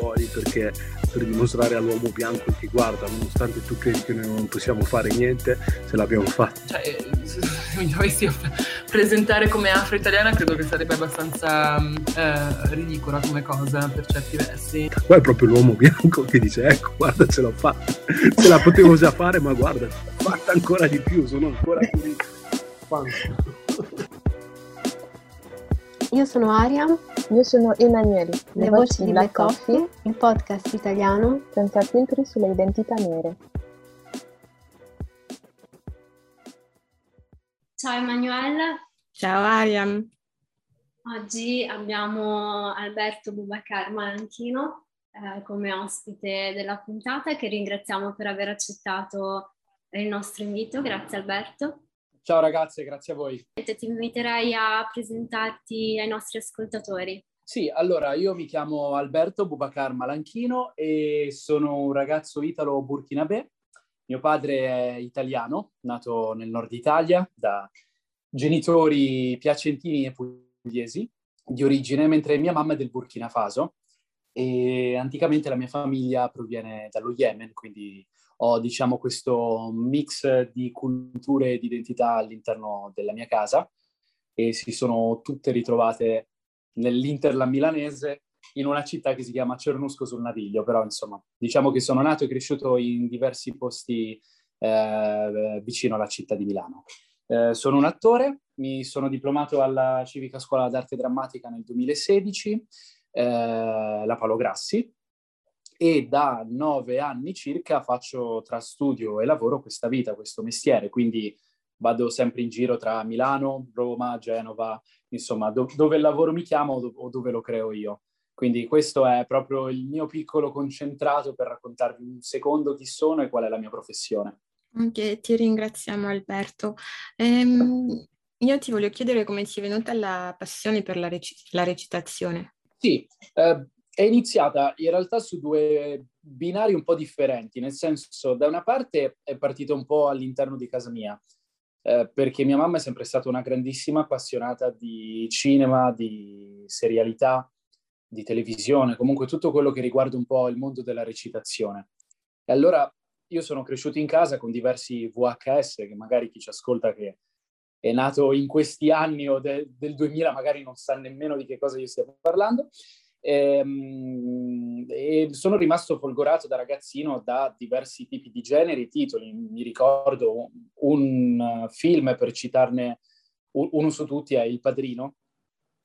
ori perché per dimostrare all'uomo bianco che guarda, nonostante tu credi che noi non possiamo fare niente, se l'abbiamo fatto. Cioè, se mi dovessi presentare come afro-italiana credo che sarebbe abbastanza eh, ridicola come cosa per certi versi. Poi è proprio l'uomo bianco che dice ecco guarda ce l'ho fatta, ce la potevo già fare ma guarda, fatta ancora di più, sono ancora più io sono Aria. Io sono Emanuele. Le, Le voci di Black Coffee, Coffee, il podcast italiano senza filtri sulle identità nere. Ciao Emanuele. Ciao Ariam. Oggi abbiamo Alberto Bubacar Malanchino eh, come ospite della puntata che ringraziamo per aver accettato il nostro invito. Grazie Alberto. Ciao ragazze, grazie a voi. Ti inviterei a presentarti ai nostri ascoltatori. Sì, allora io mi chiamo Alberto Bubacar Malanchino e sono un ragazzo italo burkinabè. Mio padre è italiano, nato nel nord Italia, da genitori piacentini e pugliesi di origine, mentre mia mamma è del Burkina Faso e anticamente la mia famiglia proviene dallo Yemen, quindi ho diciamo questo mix di culture e di identità all'interno della mia casa e si sono tutte ritrovate nell'Interland milanese in una città che si chiama Cernusco sul Naviglio, però insomma diciamo che sono nato e cresciuto in diversi posti eh, vicino alla città di Milano. Eh, sono un attore, mi sono diplomato alla Civica Scuola d'Arte Drammatica nel 2016, eh, la Paolo Grassi, e da nove anni circa faccio tra studio e lavoro questa vita, questo mestiere, quindi vado sempre in giro tra Milano, Roma, Genova, insomma, do- dove il lavoro mi chiama o, dove lo creo io. Quindi questo è proprio il mio piccolo concentrato per raccontarvi un secondo chi sono e qual è la mia professione. Ok, ti ringraziamo Alberto. Ehm, io ti voglio chiedere come ti è venuta la passione per la, rec- la recitazione. Sì, eh, è iniziata in realtà su due binari un po' differenti, nel senso, da una parte è partita un po' all'interno di casa mia, eh, perché mia mamma è sempre stata una grandissima appassionata di cinema, di serialità, di televisione, comunque tutto quello che riguarda un po' il mondo della recitazione. E allora io sono cresciuto in casa con diversi VHS, che magari chi ci ascolta che è nato in questi anni o de- del 2000 magari non sa nemmeno di che cosa io stia parlando, ehm, e sono rimasto folgorato da ragazzino da diversi tipi di generi titoli. Mi ricordo un film, per citarne uno su tutti, è Il Padrino,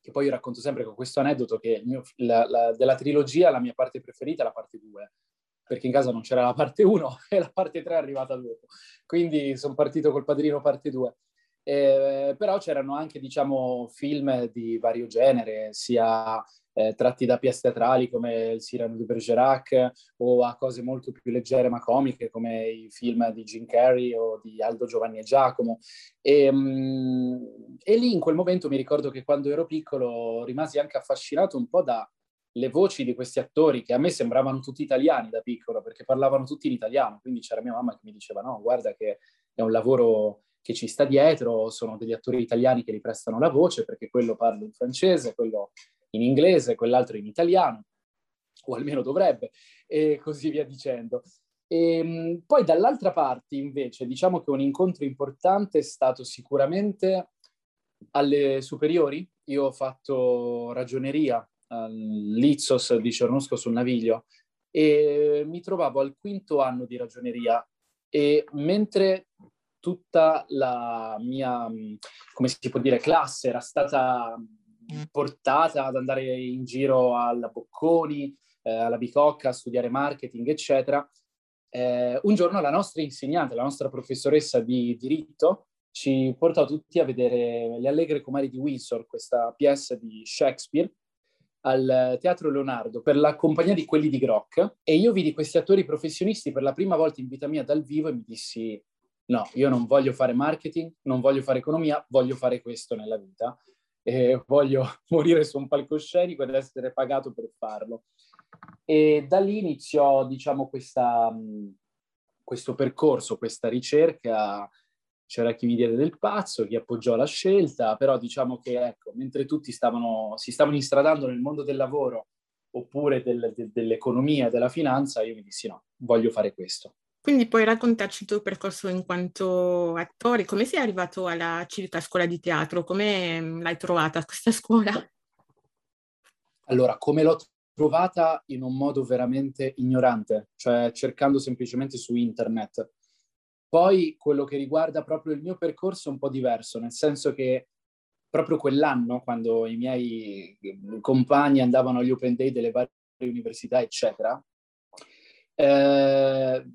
che poi io racconto sempre con questo aneddoto che mio, la, la, della trilogia la mia parte preferita è la parte 2, perché in casa non c'era la parte 1 e la parte 3 è arrivata dopo. Quindi sono partito col Padrino parte 2. Eh, però c'erano anche, diciamo, film di vario genere, sia eh, tratti da pièce teatrali come il Cyrano di Bergerac o a cose molto più leggere ma comiche come i film di Jim Carrey o di Aldo Giovanni e Giacomo. E, um, e lì in quel momento mi ricordo che quando ero piccolo rimasi anche affascinato un po' da le voci di questi attori che a me sembravano tutti italiani da piccolo perché parlavano tutti in italiano, quindi c'era mia mamma che mi diceva no, guarda che è un lavoro che ci sta dietro, sono degli attori italiani che riprestano la voce perché quello parla in francese, quello in inglese, quell'altro in italiano, o almeno dovrebbe, e così via dicendo. E, ehm, poi dall'altra parte, invece, diciamo che un incontro importante è stato sicuramente alle superiori. Io ho fatto ragioneria all'Izzos di Cernusco sul Naviglio e mi trovavo al quinto anno di ragioneria e mentre tutta la mia, come si può dire, classe era stata portata ad andare in giro alla Bocconi, eh, alla Bicocca, a studiare marketing, eccetera. Eh, un giorno la nostra insegnante, la nostra professoressa di diritto, ci portò tutti a vedere Le Allegre Comari di Windsor, questa pièce di Shakespeare, al Teatro Leonardo per la compagnia di quelli di Grock e io vidi questi attori professionisti per la prima volta in vita mia dal vivo e mi dissi no, io non voglio fare marketing, non voglio fare economia, voglio fare questo nella vita e voglio morire su un palcoscenico ed essere pagato per farlo. E da lì iniziò, diciamo, questa, questo percorso, questa ricerca. C'era chi mi diede del pazzo, chi appoggiò la scelta, però diciamo che, ecco, mentre tutti stavano, si stavano instradando nel mondo del lavoro oppure del, de, dell'economia della finanza, io mi dissi no, voglio fare questo. Quindi puoi raccontarci il tuo percorso in quanto attore, come sei arrivato alla Civica Scuola di Teatro, come mm, l'hai trovata questa scuola? Allora, come l'ho trovata in un modo veramente ignorante, cioè cercando semplicemente su internet. Poi quello che riguarda proprio il mio percorso è un po' diverso, nel senso che proprio quell'anno, quando i miei compagni andavano agli open day delle varie università, eccetera, eh,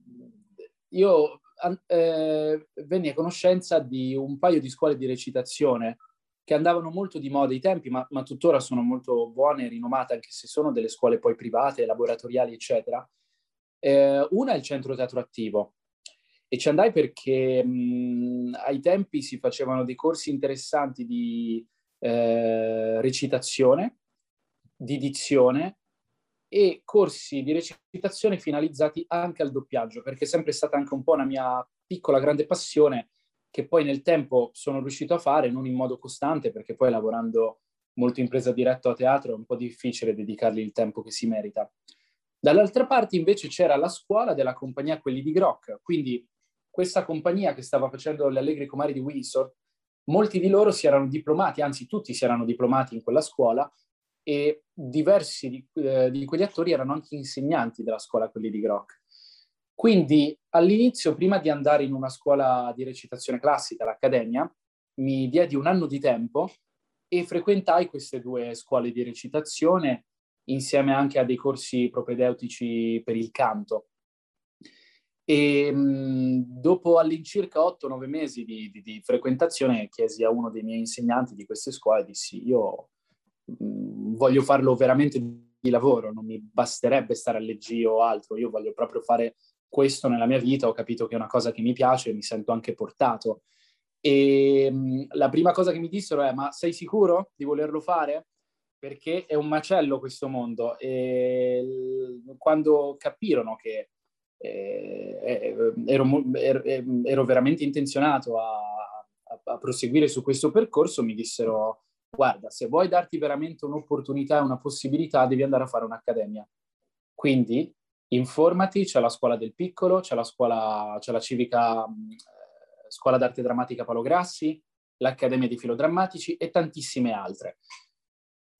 io eh, venni a conoscenza di un paio di scuole di recitazione che andavano molto di moda ai tempi, ma, ma tuttora sono molto buone e rinomate, anche se sono delle scuole poi private, laboratoriali, eccetera. Eh, una è il Centro Teatro Attivo, e ci andai perché mh, ai tempi si facevano dei corsi interessanti di eh, recitazione, di dizione e corsi di recitazione finalizzati anche al doppiaggio, perché è sempre stata anche un po' una mia piccola grande passione che poi nel tempo sono riuscito a fare, non in modo costante, perché poi lavorando molto in presa diretta a teatro è un po' difficile dedicargli il tempo che si merita. Dall'altra parte invece c'era la scuola della compagnia Quelli di Grock, quindi questa compagnia che stava facendo le Allegri Comari di Windsor, molti di loro si erano diplomati, anzi tutti si erano diplomati in quella scuola e diversi di, eh, di quegli attori erano anche insegnanti della scuola, quelli di Grock. Quindi all'inizio, prima di andare in una scuola di recitazione classica, l'Accademia, mi diedi un anno di tempo e frequentai queste due scuole di recitazione insieme anche a dei corsi propedeutici per il canto. E dopo all'incirca 8-9 mesi di, di, di, frequentazione chiesi a uno dei miei insegnanti di queste scuole, dissi io voglio farlo veramente di lavoro, non mi basterebbe stare a leggio o altro, io voglio proprio fare questo nella mia vita, ho capito che è una cosa che mi piace e mi sento anche portato. E mh, la prima cosa che mi dissero è ma sei sicuro di volerlo fare? Perché è un macello questo mondo e quando capirono che eh, eh ero, ero, ero, veramente intenzionato a, a, a proseguire su questo percorso, mi dissero guarda, se vuoi darti veramente un'opportunità e una possibilità, devi andare a fare un'accademia. Quindi informati, c'è la scuola del piccolo, c'è la scuola, c'è la civica eh, scuola d'arte drammatica Paolo Grassi, l'Accademia di Filodrammatici e tantissime altre.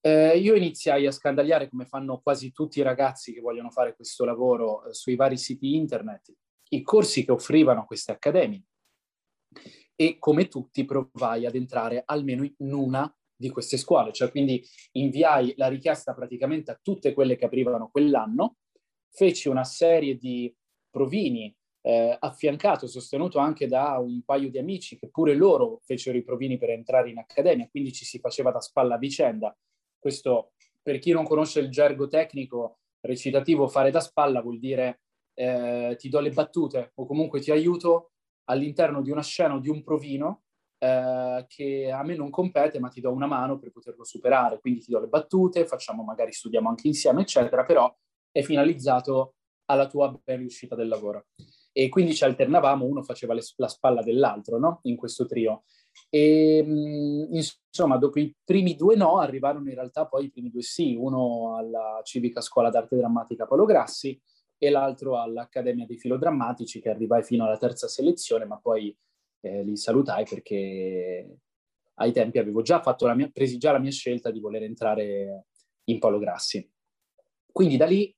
Eh, io iniziai a scandagliare, come fanno quasi tutti i ragazzi che vogliono fare questo lavoro, eh, sui vari siti internet, i corsi che offrivano queste accademie. E come tutti provai ad entrare almeno in una di queste scuole, cioè quindi inviai la richiesta praticamente a tutte quelle che aprivano quell'anno, feci una serie di provini eh, affiancato, sostenuto anche da un paio di amici che pure loro fecero i provini per entrare in accademia, quindi ci si faceva da spalla a vicenda. Questo, per chi non conosce il gergo tecnico recitativo, fare da spalla vuol dire eh, ti do le battute o comunque ti aiuto all'interno di una scena o di un provino eh, che a me non compete, ma ti do una mano per poterlo superare. Quindi ti do le battute, facciamo magari studiamo anche insieme, eccetera, però è finalizzato alla tua ben riuscita del lavoro. E quindi ci alternavamo, uno faceva le, la spalla dell'altro, no? In questo trio. E insomma, dopo i primi due no, arrivarono in realtà poi i primi due sì, uno alla Civica Scuola d'Arte Drammatica Paolo Grassi e l'altro all'Accademia dei Filodrammatici, che arrivai fino alla terza selezione, ma poi eh, li salutai perché ai tempi avevo già fatto la mia, presi già la mia scelta di voler entrare in Paolo Grassi. Quindi da lì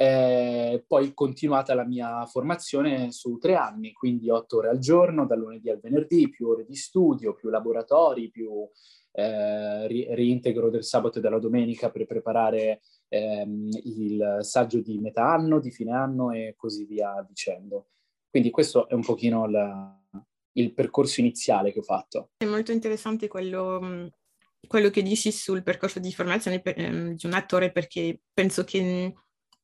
eh, poi continuata la mia formazione su tre anni, quindi otto ore al giorno, dal lunedì al venerdì, più ore di studio, più laboratori, più eh, ri- reintegro del sabato e della domenica per preparare ehm, il saggio di metà anno, di fine anno e così via dicendo. Quindi questo è un pochino la, il percorso iniziale che ho fatto. È molto interessante quello, quello che dici sul percorso di formazione per, um, di un attore perché penso che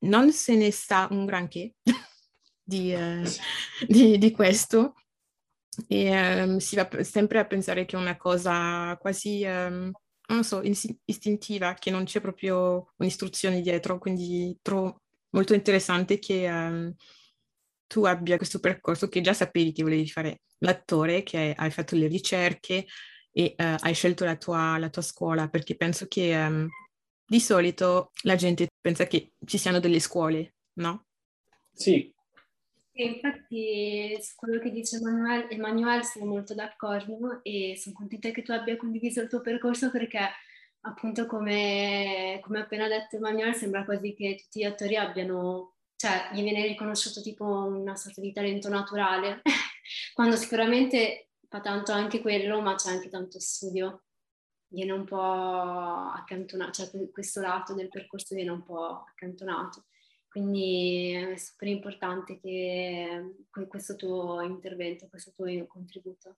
non se ne sa un granché di, eh, di, di questo e um, si va sempre a pensare che è una cosa quasi, um, non so, istintiva, che non c'è proprio un'istruzione dietro, quindi trovo molto interessante che um, tu abbia questo percorso che già sapevi che volevi fare l'attore, che hai fatto le ricerche e uh, hai scelto la tua, la tua, scuola, perché penso che di solito la gente pensa che ci siano delle scuole, no? Sì, e infatti su quello che dice Emanuele, Emanuele sono molto d'accordo e sono contenta che tu abbia condiviso il tuo percorso perché appunto come, come appena detto Emanuele sembra quasi che tutti gli attori abbiano, cioè gli viene riconosciuto tipo una sorta di talento naturale, quando sicuramente fa tanto anche quello ma c'è anche tanto studio, viene un po' accantonato, cioè questo lato del percorso viene un po' accantonato. Quindi è super importante che questo tuo intervento, questo tuo contributo.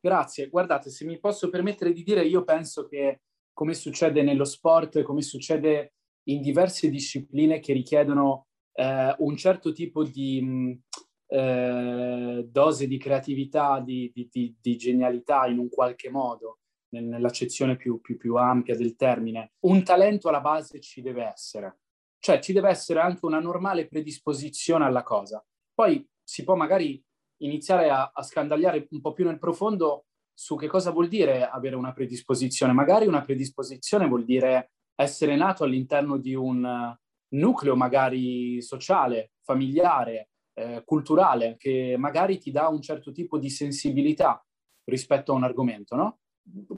Grazie. Guardate, se mi posso permettere di dire, io penso che come succede nello sport, come succede in diverse discipline che richiedono eh, un certo tipo di mh, eh, dose di creatività, di, di, di, di, genialità in un qualche modo, nell'accezione più, più, più ampia del termine, un talento alla base ci deve essere cioè ci deve essere anche una normale predisposizione alla cosa. Poi si può magari iniziare a, a scandagliare un po' più nel profondo su che cosa vuol dire avere una predisposizione. Magari una predisposizione vuol dire essere nato all'interno di un nucleo magari sociale, familiare, eh, culturale, che magari ti dà un certo tipo di sensibilità rispetto a un argomento, no?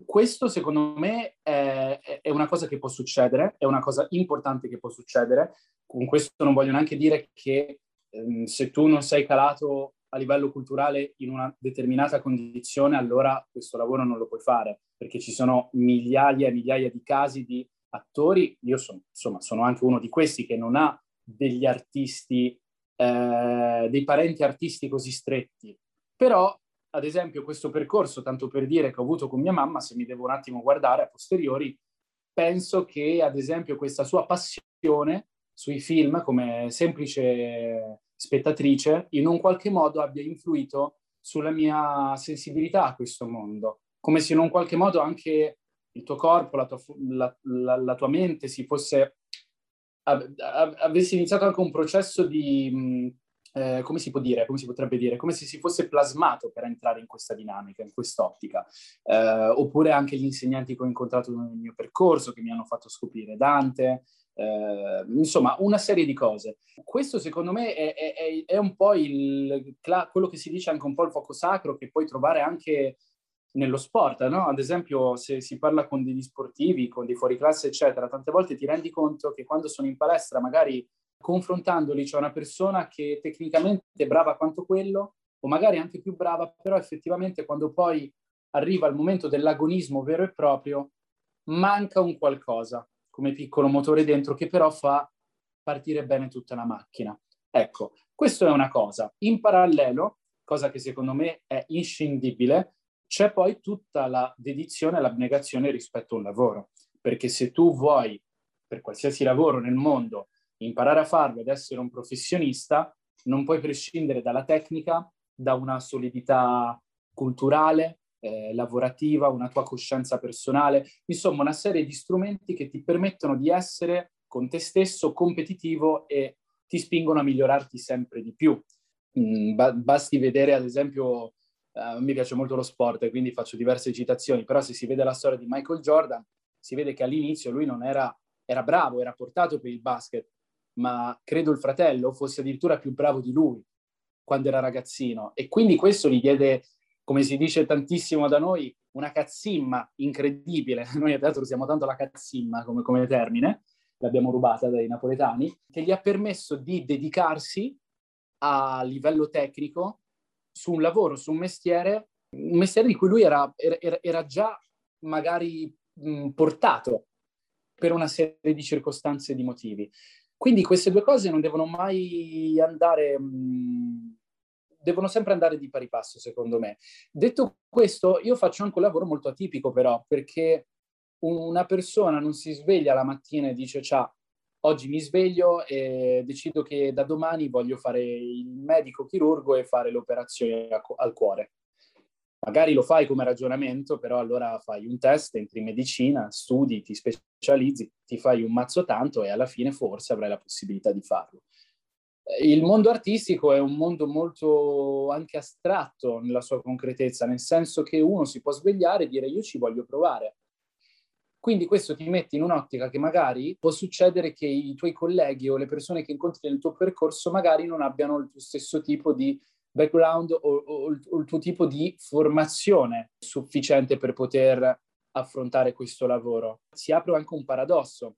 questo secondo me è, è, una cosa che può succedere, è una cosa importante che può succedere. Con questo non voglio neanche dire che ehm, se tu non sei calato a livello culturale in una determinata condizione, allora questo lavoro non lo puoi fare, perché ci sono migliaia e migliaia di casi di attori, io sono, insomma, sono anche uno di questi che non ha degli artisti, eh, dei parenti artisti così stretti, però ad esempio, questo percorso, tanto per dire che ho avuto con mia mamma, se mi devo un attimo guardare a posteriori, penso che, ad esempio, questa sua passione sui film come semplice spettatrice, in un qualche modo abbia influito sulla mia sensibilità a questo mondo, come se in un qualche modo anche il tuo corpo, la tua, la, la, la tua mente si fosse avessi iniziato anche un processo di eh, come si può dire, come si potrebbe dire, come se si fosse plasmato per entrare in questa dinamica, in quest'ottica. Eh, oppure anche gli insegnanti che ho incontrato nel mio percorso, che mi hanno fatto scoprire Dante, eh, insomma, una serie di cose. Questo secondo me è, è, è un po' il, quello che si dice anche un po' il fuoco sacro che puoi trovare anche nello sport, no? Ad esempio, se si parla con degli sportivi, con dei fuoriclasse, eccetera, tante volte ti rendi conto che quando sono in palestra magari confrontandoli c'è una persona che tecnicamente è brava quanto quello, o magari anche più brava, però effettivamente quando poi arriva il momento dell'agonismo vero e proprio, manca un qualcosa come piccolo motore dentro che però fa partire bene tutta la macchina. Ecco, questo è una cosa. In parallelo, cosa che secondo me è inscindibile, c'è poi tutta la dedizione e l'abnegazione rispetto a un lavoro. Perché se tu vuoi, per qualsiasi lavoro nel mondo, imparare a farlo ed essere un professionista, non puoi prescindere dalla tecnica, da una solidità culturale, eh, lavorativa, una tua coscienza personale, insomma una serie di strumenti che ti permettono di essere con te stesso competitivo e ti spingono a migliorarti sempre di più. Mm, ba- basti vedere ad esempio, a me piace molto lo sport e quindi faccio diverse citazioni, però se si vede la storia di Michael Jordan, si vede che all'inizio lui non era, era bravo, era portato per il basket, ma credo il fratello fosse addirittura più bravo di lui quando era ragazzino e quindi questo gli diede, come si dice tantissimo da noi, una cazzimma incredibile. Noi a teatro usiamo tanto la cazzimma come, come termine, l'abbiamo rubata dai napoletani, che gli ha permesso di dedicarsi a livello tecnico su un lavoro, su un mestiere, un mestiere di cui lui era, era, era già magari mh, portato per una serie di circostanze e di motivi. Quindi queste due cose non devono mai andare, mh, devono sempre andare di pari passo, secondo me. Detto questo, io faccio anche un lavoro molto atipico, però, perché una persona non si sveglia la mattina e dice ciao, oggi mi sveglio e decido che da domani voglio fare il medico chirurgo e fare l'operazione al cuore. Magari lo fai come ragionamento, però allora fai un test, entri in medicina, studi, ti specializzi, ti fai un mazzo tanto e alla fine forse avrai la possibilità di farlo. Il mondo artistico è un mondo molto anche astratto nella sua concretezza, nel senso che uno si può svegliare e dire io ci voglio provare. Quindi questo ti mette in un'ottica che magari può succedere che i tuoi colleghi o le persone che incontri nel tuo percorso magari non abbiano il tuo stesso tipo di background o, o, o il tuo tipo di formazione sufficiente per poter affrontare questo lavoro. Si apre anche un paradosso.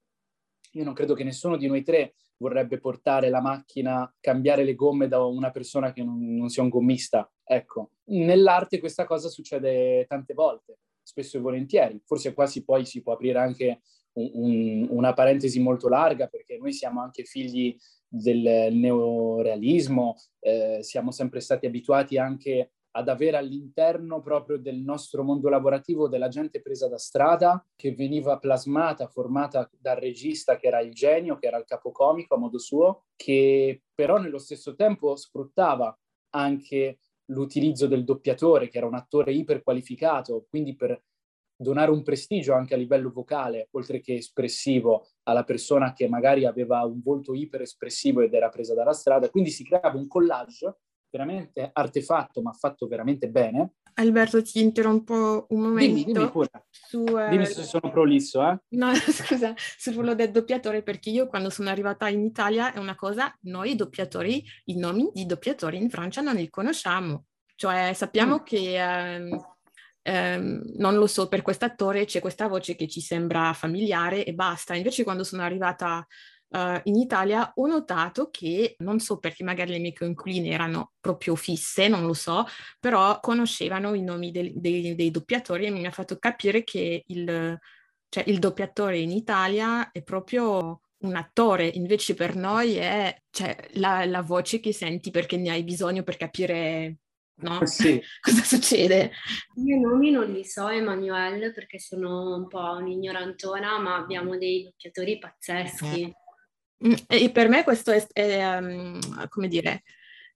Io non credo che nessuno di noi tre vorrebbe portare la macchina, cambiare le gomme da una persona che non, non sia un gommista. Ecco, nell'arte questa cosa succede tante volte, spesso e volentieri. Forse qua si, poi si può aprire anche un, un, una parentesi molto larga perché noi siamo anche figli del neorealismo, eh, siamo sempre stati abituati anche ad avere all'interno proprio del nostro mondo lavorativo della gente presa da strada che veniva plasmata, formata dal regista che era il genio, che era il capocomico a modo suo, che però nello stesso tempo sfruttava anche l'utilizzo del doppiatore, che era un attore iperqualificato, quindi per donare un prestigio anche a livello vocale, oltre che espressivo, alla persona che magari aveva un volto iperespressivo ed era presa dalla strada. Quindi si creava un collage veramente artefatto, ma fatto veramente bene. Alberto, ti interrompo un momento. Dimmi, dimmi pure. Su, uh... Dimmi se sono prolisso, eh? No, scusa, sul ruolo del doppiatore, perché io quando sono arrivata in Italia è una cosa, noi doppiatori, i nomi di doppiatori in Francia non li conosciamo. Cioè sappiamo mm. che... Um, Um, non lo so, per quest'attore c'è questa voce che ci sembra familiare e basta. Invece quando sono arrivata uh, in Italia ho notato che, non so perché magari le mie coinquiline erano proprio fisse, non lo so, però conoscevano i nomi dei, dei, dei doppiatori e mi ha fatto capire che il, cioè, il doppiatore in Italia è proprio un attore, invece per noi è cioè, la, la, voce che senti perché ne hai bisogno per capire no? Sì. cosa succede. I nomi non li so, Emanuele, perché sono un po' un'ignorantona, ma abbiamo dei doppiatori pazzeschi. Mm, e per me questo è, è um, come dire,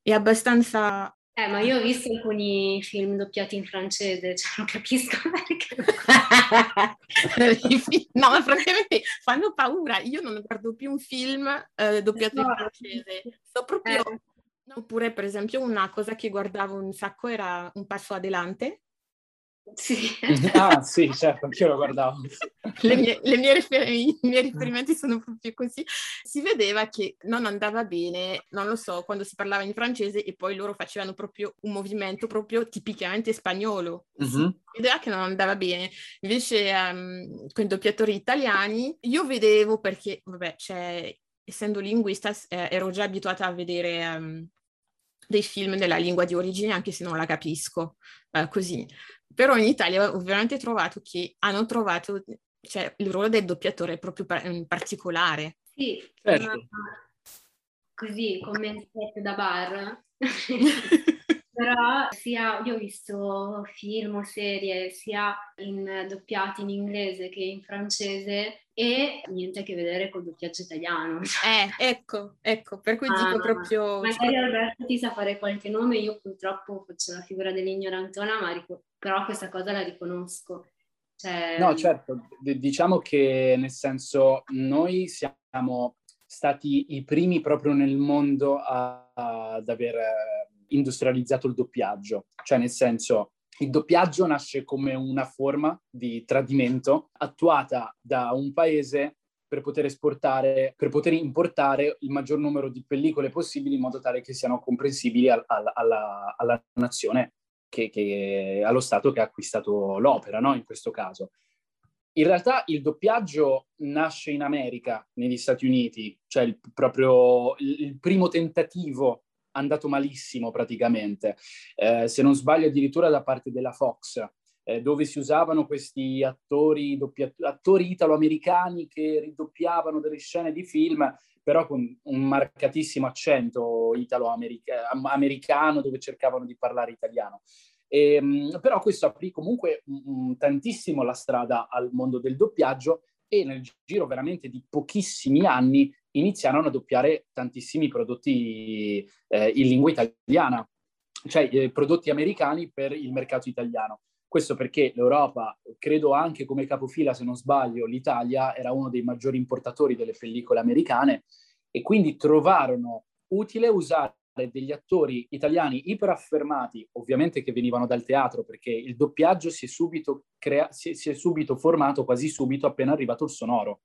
è abbastanza... Eh, ma io ho visto alcuni film doppiati in francese, cioè non capisco perché. no, ma francamente fanno paura. Io non guardo più un film eh, doppiato no. in francese. So proprio... Eh. Oppure, per esempio, una cosa che guardavo un sacco era Un passo adelante, sì. ah, sì, certo, anch'io lo guardavo. Le mie, le mie rifer- I miei riferimenti sono proprio così. Si vedeva che non andava bene, non lo so, quando si parlava in francese e poi loro facevano proprio un movimento proprio tipicamente spagnolo. Mm-hmm. Si vedeva che non andava bene. Invece um, con i doppiatori italiani io vedevo perché, vabbè, cioè, essendo linguista eh, ero già abituata a vedere... Um, dei film nella lingua di origine anche se non la capisco uh, così però in Italia ho veramente trovato che hanno trovato, cioè il ruolo del doppiatore proprio par- particolare. Sì, certo. così come da bar. Però sia io ho visto film o serie sia in doppiati in inglese che in francese e niente a che vedere col doppiaggio italiano. Eh, ecco, ecco, per cui ah, dico proprio... Magari Alberto ti sa fare qualche nome, io purtroppo faccio la figura dell'ignorantona, ma ric- però questa cosa la riconosco. Cioè... No, certo, D- diciamo che nel senso noi siamo stati i primi proprio nel mondo a, ad aver industrializzato il doppiaggio, cioè nel senso il doppiaggio nasce come una forma di tradimento attuata da un paese per poter esportare, per poter importare il maggior numero di pellicole possibili in modo tale che siano comprensibili al, al, alla, alla, nazione, che, che, allo Stato che ha acquistato l'opera, no? in questo caso. In realtà il doppiaggio nasce in America, negli Stati Uniti, cioè il, proprio il, primo tentativo andato malissimo praticamente, eh, se non sbaglio addirittura da parte della Fox, eh, dove si usavano questi attori, doppia- attori italo-americani che ridoppiavano delle scene di film, però con un marcatissimo accento italo-americano dove cercavano di parlare italiano. E, ehm, però questo aprì comunque m- tantissimo la strada al mondo del doppiaggio e nel giro veramente di pochissimi anni iniziarono a doppiare tantissimi prodotti eh, in lingua italiana, cioè eh, prodotti americani per il mercato italiano. Questo perché l'Europa, credo anche come capofila, se non sbaglio, l'Italia era uno dei maggiori importatori delle pellicole americane e quindi trovarono utile usare degli attori italiani iperaffermati, ovviamente che venivano dal teatro, perché il doppiaggio si è subito, crea- si, si è subito formato quasi subito appena arrivato il sonoro.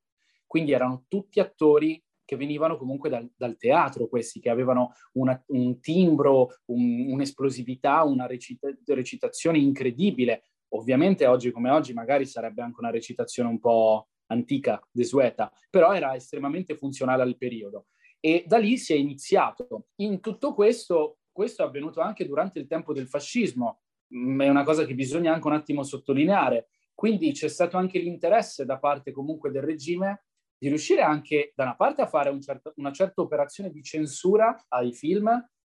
Quindi erano tutti attori che venivano comunque dal, dal teatro, questi che avevano una, un timbro, un, un'esplosività, una recita- recitazione incredibile. Ovviamente oggi come oggi magari sarebbe anche una recitazione un po' antica, desueta, però era estremamente funzionale al periodo. E da lì si è iniziato. In tutto questo, questo è avvenuto anche durante il tempo del fascismo, mm, è una cosa che bisogna anche un attimo sottolineare. Quindi c'è stato anche l'interesse da parte comunque del regime di riuscire anche da una parte a fare un certo, una certa operazione di censura ai film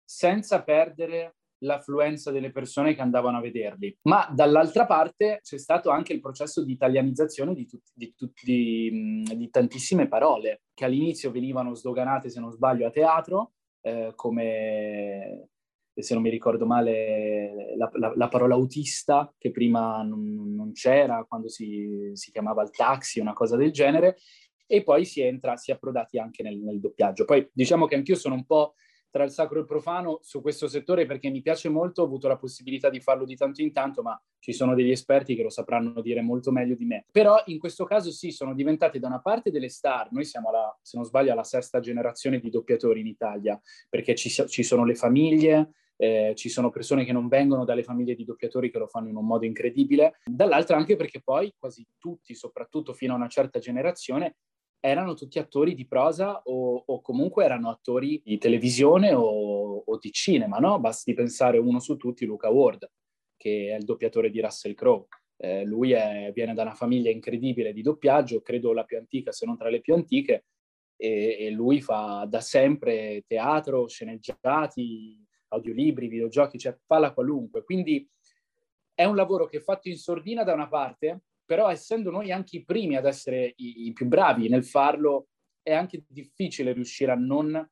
senza perdere l'affluenza delle persone che andavano a vederli. Ma dall'altra parte c'è stato anche il processo di italianizzazione di, tut- di, tut- di, di tantissime parole che all'inizio venivano sdoganate, se non sbaglio, a teatro, eh, come se non mi ricordo male, la, la, la parola autista, che prima non, non c'era, quando si, si, chiamava il taxi, una cosa del genere, e poi si entra, si è approdati anche nel, nel doppiaggio. Poi diciamo che anch'io sono un po' tra il sacro e il profano su questo settore perché mi piace molto, ho avuto la possibilità di farlo di tanto in tanto, ma ci sono degli esperti che lo sapranno dire molto meglio di me. Però in questo caso sì, sono diventate da una parte delle star, noi siamo alla, se non sbaglio, alla sesta generazione di doppiatori in Italia, perché ci, ci sono le famiglie, eh, ci sono persone che non vengono dalle famiglie di doppiatori che lo fanno in un modo incredibile, dall'altra anche perché poi quasi tutti, soprattutto fino a una certa generazione, erano tutti attori di prosa o, o comunque erano attori di televisione o, o, di cinema, no? Basti pensare uno su tutti, Luca Ward, che è il doppiatore di Russell Crowe. Eh, lui è, viene da una famiglia incredibile di doppiaggio, credo la più antica, se non tra le più antiche, e, e lui fa da sempre teatro, sceneggiati, audiolibri, videogiochi, cioè fa la qualunque. Quindi è un lavoro che è fatto in sordina da una parte, però essendo noi anche i primi ad essere i, i più bravi nel farlo, è anche difficile riuscire a non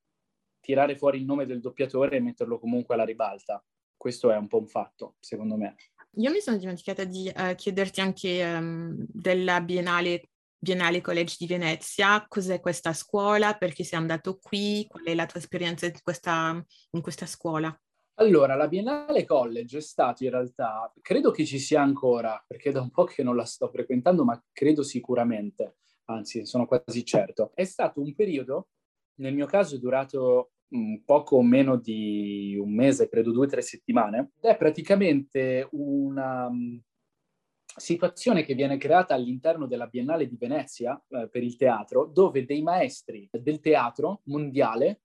tirare fuori il nome del doppiatore e metterlo comunque alla ribalta. Questo è un po' un fatto, secondo me. Io mi sono dimenticata di uh, chiederti anche um, della Biennale, Biennale College di Venezia, cos'è questa scuola, perché sei andato qui, qual è la tua esperienza in questa, in questa scuola? Allora, la Biennale College è stato in realtà, credo che ci sia ancora, perché da un po' che non la sto frequentando, ma credo sicuramente, anzi sono quasi certo. È stato un periodo, nel mio caso è durato un poco meno di un mese, credo due o tre settimane, ed è praticamente una um, situazione che viene creata all'interno della Biennale di Venezia eh, per il teatro, dove dei maestri del teatro mondiale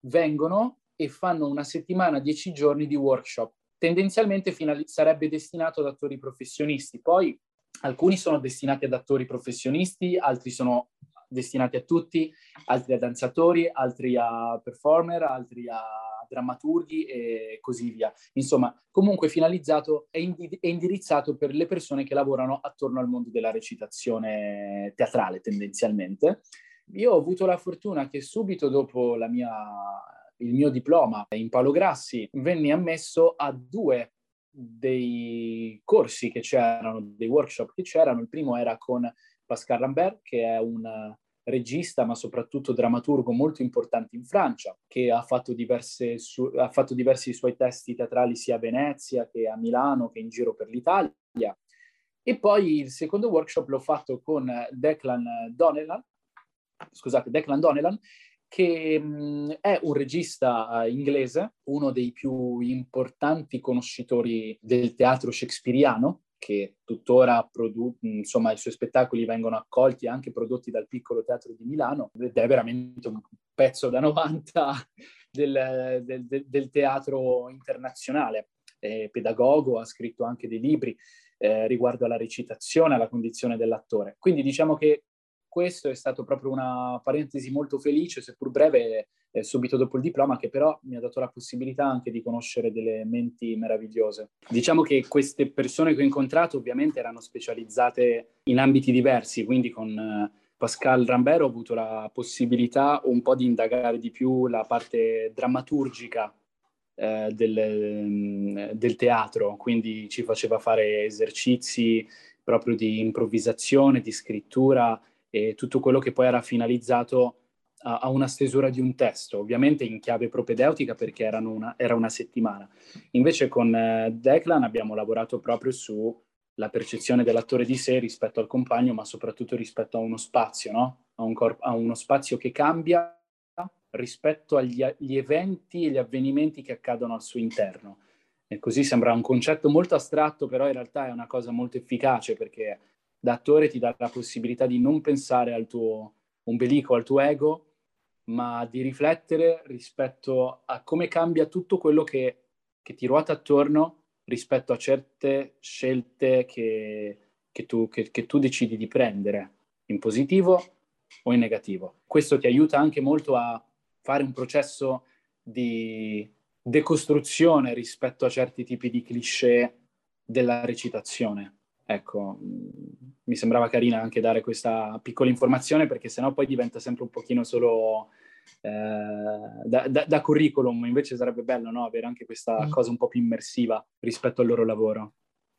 vengono e fanno una settimana, dieci giorni di workshop. Tendenzialmente finali- sarebbe destinato ad attori professionisti, poi alcuni sono destinati ad attori professionisti, altri sono destinati a tutti, altri a danzatori, altri a performer, altri a drammaturghi e così via. Insomma, comunque finalizzato e indi- indirizzato per le persone che lavorano attorno al mondo della recitazione teatrale tendenzialmente. Io ho avuto la fortuna che subito dopo la mia il mio diploma in Paolo Grassi, venni ammesso a due dei corsi che c'erano, dei workshop che c'erano. Il primo era con Pascal Lambert, che è un regista, ma soprattutto drammaturgo molto importante in Francia, che ha fatto, su, ha fatto diversi suoi testi teatrali sia a Venezia che a Milano che in giro per l'Italia. E poi il secondo workshop l'ho fatto con Declan Donnellan, scusate, Declan Donnellan, che mh, è un regista uh, inglese, uno dei più importanti conoscitori del teatro shakespeariano, che tuttora produ- insomma i suoi spettacoli vengono accolti e anche prodotti dal piccolo teatro di Milano ed è veramente un pezzo da 90 del, del, del, del teatro internazionale. È pedagogo, ha scritto anche dei libri eh, riguardo alla recitazione, alla condizione dell'attore. Quindi diciamo che questo è stato proprio una parentesi molto felice, seppur breve, eh, subito dopo il diploma, che però mi ha dato la possibilità anche di conoscere delle menti meravigliose. Diciamo che queste persone che ho incontrato ovviamente erano specializzate in ambiti diversi, quindi con eh, Pascal Rambert ho avuto la possibilità un po' di indagare di più la parte drammaturgica eh, del, mm, del, teatro, quindi ci faceva fare esercizi proprio di improvvisazione, di scrittura e tutto quello che poi era finalizzato a, a una stesura di un testo, ovviamente in chiave propedeutica perché una, era una settimana. Invece con eh, Declan abbiamo lavorato proprio sulla percezione dell'attore di sé rispetto al compagno, ma soprattutto rispetto a uno spazio, no? a, un corpo, a uno spazio che cambia rispetto agli, agli eventi e gli avvenimenti che accadono al suo interno. E così sembra un concetto molto astratto, però in realtà è una cosa molto efficace perché da attore ti dà la possibilità di non pensare al tuo ombelico, al tuo ego, ma di riflettere rispetto a come cambia tutto quello che, che ti ruota attorno rispetto a certe scelte che, che, tu, che, che tu decidi di prendere, in positivo o in negativo. Questo ti aiuta anche molto a fare un processo di decostruzione rispetto a certi tipi di cliché della recitazione. Ecco, mi sembrava carina anche dare questa piccola informazione perché sennò poi diventa sempre un pochino solo eh, da, da, da, curriculum, invece sarebbe bello no? avere anche questa cosa un po' più immersiva rispetto al loro lavoro.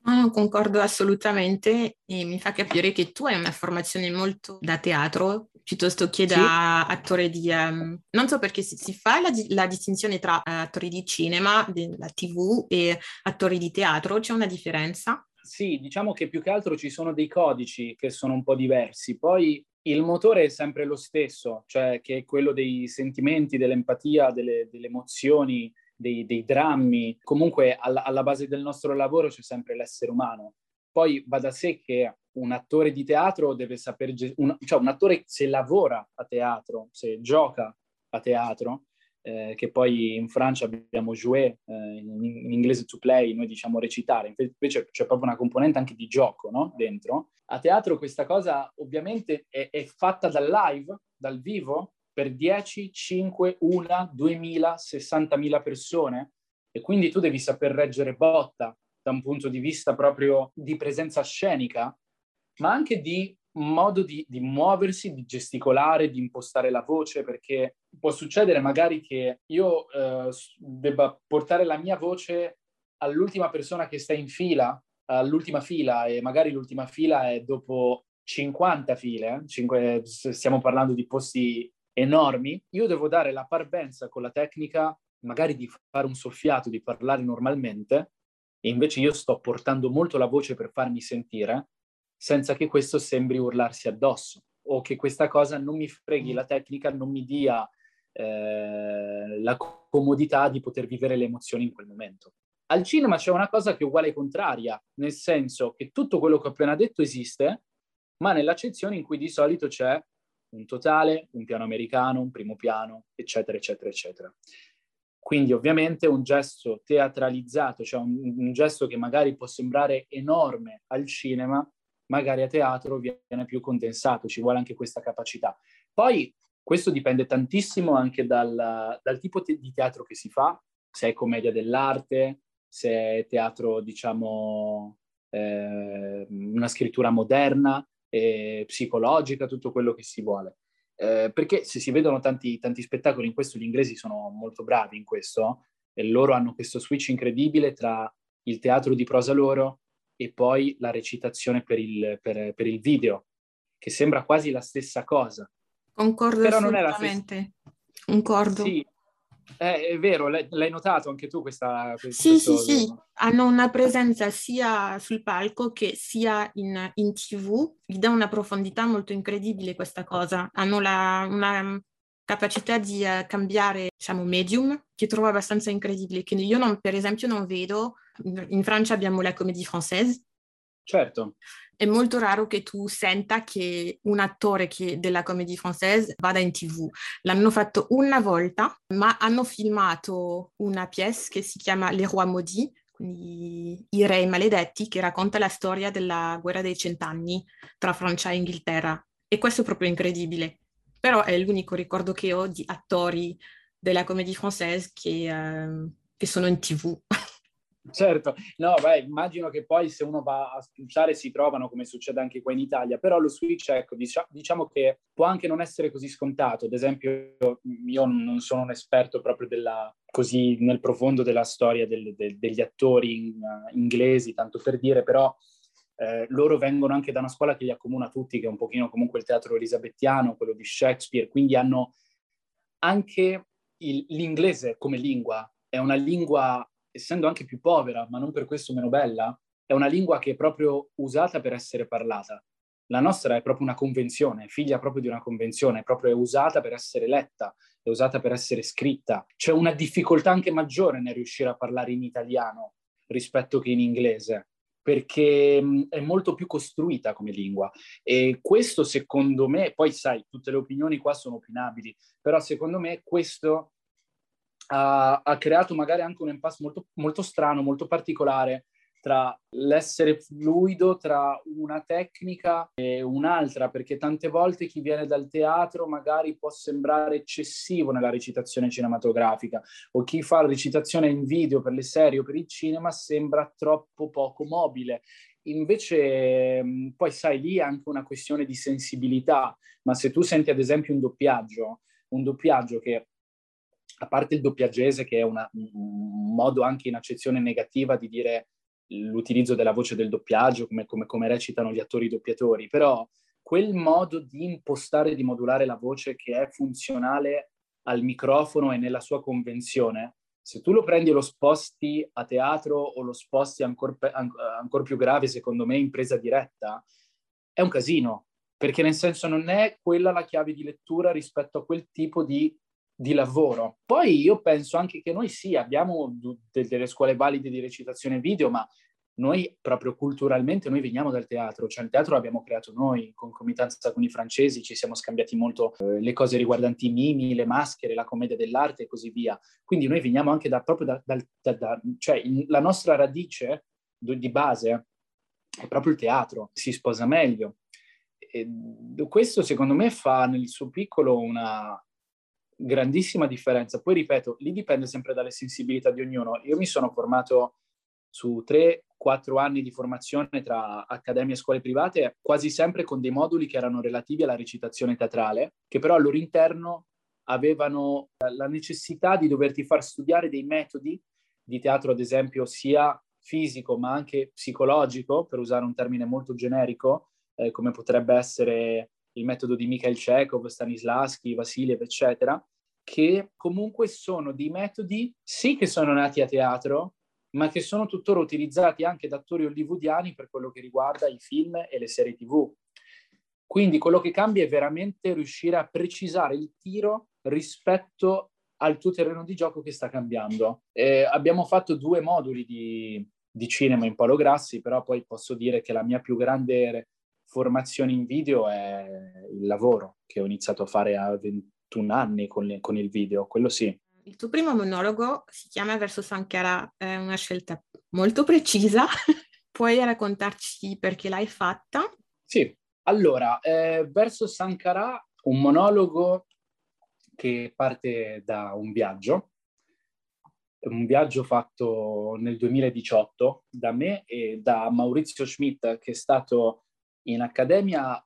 Ah, concordo assolutamente e mi fa capire che tu hai una formazione molto da teatro piuttosto che da sì. attore di... Um, non so perché si, si fa la, la, distinzione tra uh, attori di cinema, della tv e attori di teatro, c'è una differenza? Sì, diciamo che più che altro ci sono dei codici che sono un po' diversi, poi il motore è sempre lo stesso, cioè che è quello dei sentimenti, dell'empatia, delle, delle emozioni, dei, dei, drammi. Comunque alla, alla base del nostro lavoro c'è sempre l'essere umano. Poi va da sé che un attore di teatro deve saper, un, cioè un attore se lavora a teatro, se gioca a teatro, eh, che poi in Francia abbiamo jouer, eh, in, in, inglese to play, noi diciamo recitare, invece c'è proprio una componente anche di gioco no? dentro. A teatro questa cosa ovviamente è, è fatta dal live, dal vivo, per 10, 5, 1, 2000, 60.000 persone e quindi tu devi saper reggere botta da un punto di vista proprio di presenza scenica, ma anche di modo di, di, muoversi, di gesticolare, di impostare la voce, perché può succedere magari che io eh, debba portare la mia voce all'ultima persona che sta in fila, all'ultima fila, e magari l'ultima fila è dopo 50 file, eh? Cinque, stiamo parlando di posti enormi, io devo dare la parvenza con la tecnica magari di fare un soffiato, di parlare normalmente, e invece io sto portando molto la voce per farmi sentire, senza che questo sembri urlarsi addosso o che questa cosa non mi freghi la tecnica, non mi dia eh, la comodità di poter vivere le emozioni in quel momento. Al cinema c'è una cosa che è uguale e contraria, nel senso che tutto quello che ho appena detto esiste, ma nell'accezione in cui di solito c'è un totale, un piano americano, un primo piano, eccetera, eccetera, eccetera. Quindi ovviamente un gesto teatralizzato, cioè un, un, gesto che magari può sembrare enorme al cinema, magari a teatro viene più condensato, ci vuole anche questa capacità. Poi questo dipende tantissimo anche dal, dal tipo te- di teatro che si fa, se è commedia dell'arte, se è teatro, diciamo, eh, una scrittura moderna, eh, psicologica, tutto quello che si vuole. Eh, perché se si vedono tanti, tanti spettacoli in questo, gli inglesi sono molto bravi in questo, e loro hanno questo switch incredibile tra il teatro di prosa loro e poi la recitazione per il, per, per il video, che sembra quasi la stessa cosa. Concordo Però assolutamente. Non. Concordo. Sì, eh, è vero, l'hai, l'hai, notato anche tu questa... questa sì, sì, sì, hanno una presenza sia sul palco che sia in, in tv, gli dà una profondità molto incredibile questa cosa, hanno la, una capacità di uh, cambiare, diciamo, medium, che trovo abbastanza incredibile, che io non, per esempio non vedo, in Francia abbiamo la comédie française. Certo è molto raro che tu senta che un attore che della comédie française vada in tv. L'hanno fatto una volta, ma hanno filmato una pièce che si chiama Les Rois Maudits, quindi i re maledetti, che racconta la storia della guerra dei cent'anni tra Francia e Inghilterra. E questo è proprio incredibile. Però è l'unico ricordo che ho di attori della comédie française che, uh, che sono in tv. Certo, no, beh, immagino che poi se uno va a switchare si trovano come succede anche qua in Italia, però lo switch, ecco, diciamo, diciamo che può anche non essere così scontato. Ad esempio, io non sono un esperto proprio della, così nel profondo della storia del, del, degli attori in, uh, inglesi, tanto per dire, però eh, loro vengono anche da una scuola che li accomuna tutti, che è un pochino comunque il teatro elisabettiano, quello di Shakespeare, quindi hanno anche il, l'inglese come lingua, è una lingua essendo anche più povera, ma non per questo meno bella, è una lingua che è proprio usata per essere parlata. La nostra è proprio una convenzione, figlia proprio di una convenzione, è usata per essere letta, è usata per essere scritta. C'è una difficoltà anche maggiore nel riuscire a parlare in italiano rispetto che in inglese, perché è molto più costruita come lingua. E questo secondo me, poi sai, tutte le opinioni qua sono opinabili, però secondo me questo ha, ha creato magari anche un impasse molto, molto strano, molto particolare tra l'essere fluido tra una tecnica e un'altra, perché tante volte chi viene dal teatro magari può sembrare eccessivo nella recitazione cinematografica o chi fa la recitazione in video per le serie o per il cinema sembra troppo poco mobile. Invece, poi sai, lì è anche una questione di sensibilità, ma se tu senti ad esempio un doppiaggio, un doppiaggio che a parte il doppiaggese, che è una, un modo anche in accezione negativa di dire l'utilizzo della voce del doppiaggio, come, come, come recitano gli attori doppiatori, però quel modo di impostare e di modulare la voce che è funzionale al microfono e nella sua convenzione, se tu lo prendi e lo sposti a teatro o lo sposti ancora ancor più grave, secondo me, in presa diretta, è un casino, perché nel senso non è quella la chiave di lettura rispetto a quel tipo di di lavoro. Poi io penso anche che noi sì, abbiamo delle scuole valide di recitazione video, ma noi proprio culturalmente noi veniamo dal teatro, cioè il teatro l'abbiamo creato noi, in concomitanza con i francesi ci siamo scambiati molto eh, le cose riguardanti i mimi, le maschere, la commedia dell'arte e così via. Quindi noi veniamo anche da, proprio da, da, da, da cioè in, la nostra radice di base è proprio il teatro, si sposa meglio. E questo secondo me fa nel suo piccolo una, grandissima differenza. Poi ripeto, lì dipende sempre dalle sensibilità di ognuno. Io mi sono formato su 3-4 anni di formazione tra accademie e scuole private, quasi sempre con dei moduli che erano relativi alla recitazione teatrale, che però al loro interno avevano la necessità di doverti far studiare dei metodi di teatro, ad esempio, sia fisico ma anche psicologico, per usare un termine molto generico, eh, come potrebbe essere il metodo di Mikhail Chekhov, Stanislavski, Vasiliev, eccetera, che comunque sono dei metodi, sì che sono nati a teatro, ma che sono tuttora utilizzati anche da attori hollywoodiani per quello che riguarda i film e le serie tv. Quindi quello che cambia è veramente riuscire a precisare il tiro rispetto al tuo terreno di gioco che sta cambiando. Eh, abbiamo fatto due moduli di, di cinema in Paolo Grassi, però poi posso dire che la mia più grande formazione in video è il lavoro che ho iniziato a fare a 21 anni con, le, con il video, quello sì. Il tuo primo monologo si chiama Verso Sankara, è una scelta molto precisa. Puoi raccontarci perché l'hai fatta? Sì, allora, eh, Verso Sankara, un monologo che parte da un viaggio, un viaggio fatto nel 2018 da me e da Maurizio Schmidt, che è stato in accademia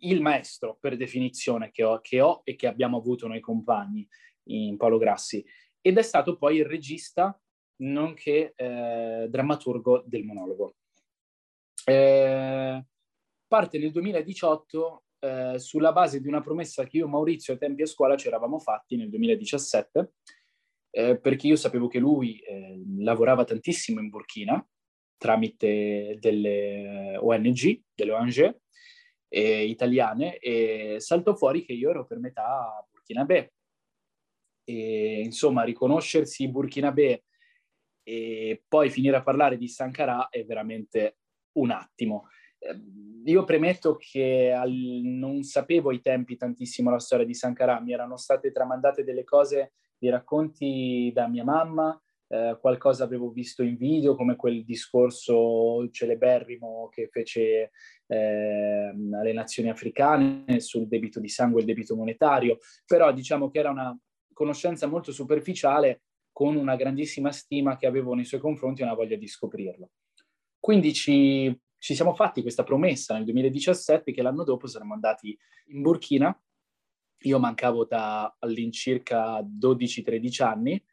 il maestro per definizione che ho, che ho, e che abbiamo avuto noi compagni in Paolo Grassi ed è stato poi il regista nonché eh, drammaturgo del monologo. Eh, parte nel 2018 eh, sulla base di una promessa che io e Maurizio ai tempi a scuola ci eravamo fatti nel 2017 eh, perché io sapevo che lui eh, lavorava tantissimo in Burkina tramite delle ONG, delle ONG eh, italiane e saltò fuori che io ero per metà burkinabè. E, insomma, riconoscersi burkinabè e poi finire a parlare di Sankara è veramente un attimo. Ehm, io premetto che al, non sapevo ai tempi tantissimo la storia di Sankara, mi erano state tramandate delle cose, dei racconti da mia mamma, eh, qualcosa avevo visto in video, come quel discorso celeberrimo che fece eh, alle nazioni africane sul debito di sangue e il debito monetario, però diciamo che era una conoscenza molto superficiale con una grandissima stima che avevo nei suoi confronti e una voglia di scoprirlo. Quindi ci, ci siamo fatti questa promessa nel 2017 che l'anno dopo saremmo andati in Burkina. Io mancavo da all'incirca 12-13 anni,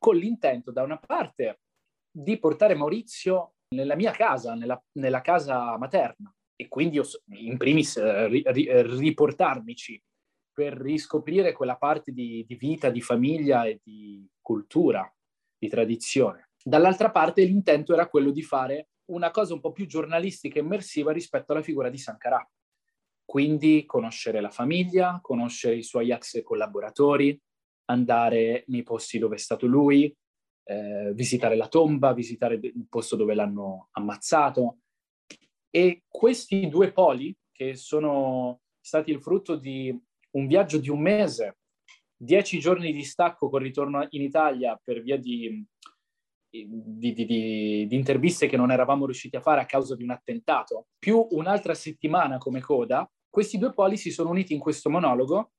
con l'intento da una parte di portare Maurizio nella mia casa, nella, nella casa materna, e quindi io, in primis eh, ri, ri, riportarmici per riscoprire quella parte di, di vita, di famiglia e di cultura, di tradizione. Dall'altra parte l'intento era quello di fare una cosa un po' più giornalistica e immersiva rispetto alla figura di Sankara. Quindi conoscere la famiglia, conoscere i suoi ex collaboratori, andare nei posti dove è stato lui, eh, visitare la tomba, visitare il posto dove l'hanno ammazzato. E questi due poli, che sono stati il frutto di un viaggio di un mese, dieci giorni di stacco con ritorno in Italia per via di di, di, di, di, interviste che non eravamo riusciti a fare a causa di un attentato, più un'altra settimana come coda, questi due poli si sono uniti in questo monologo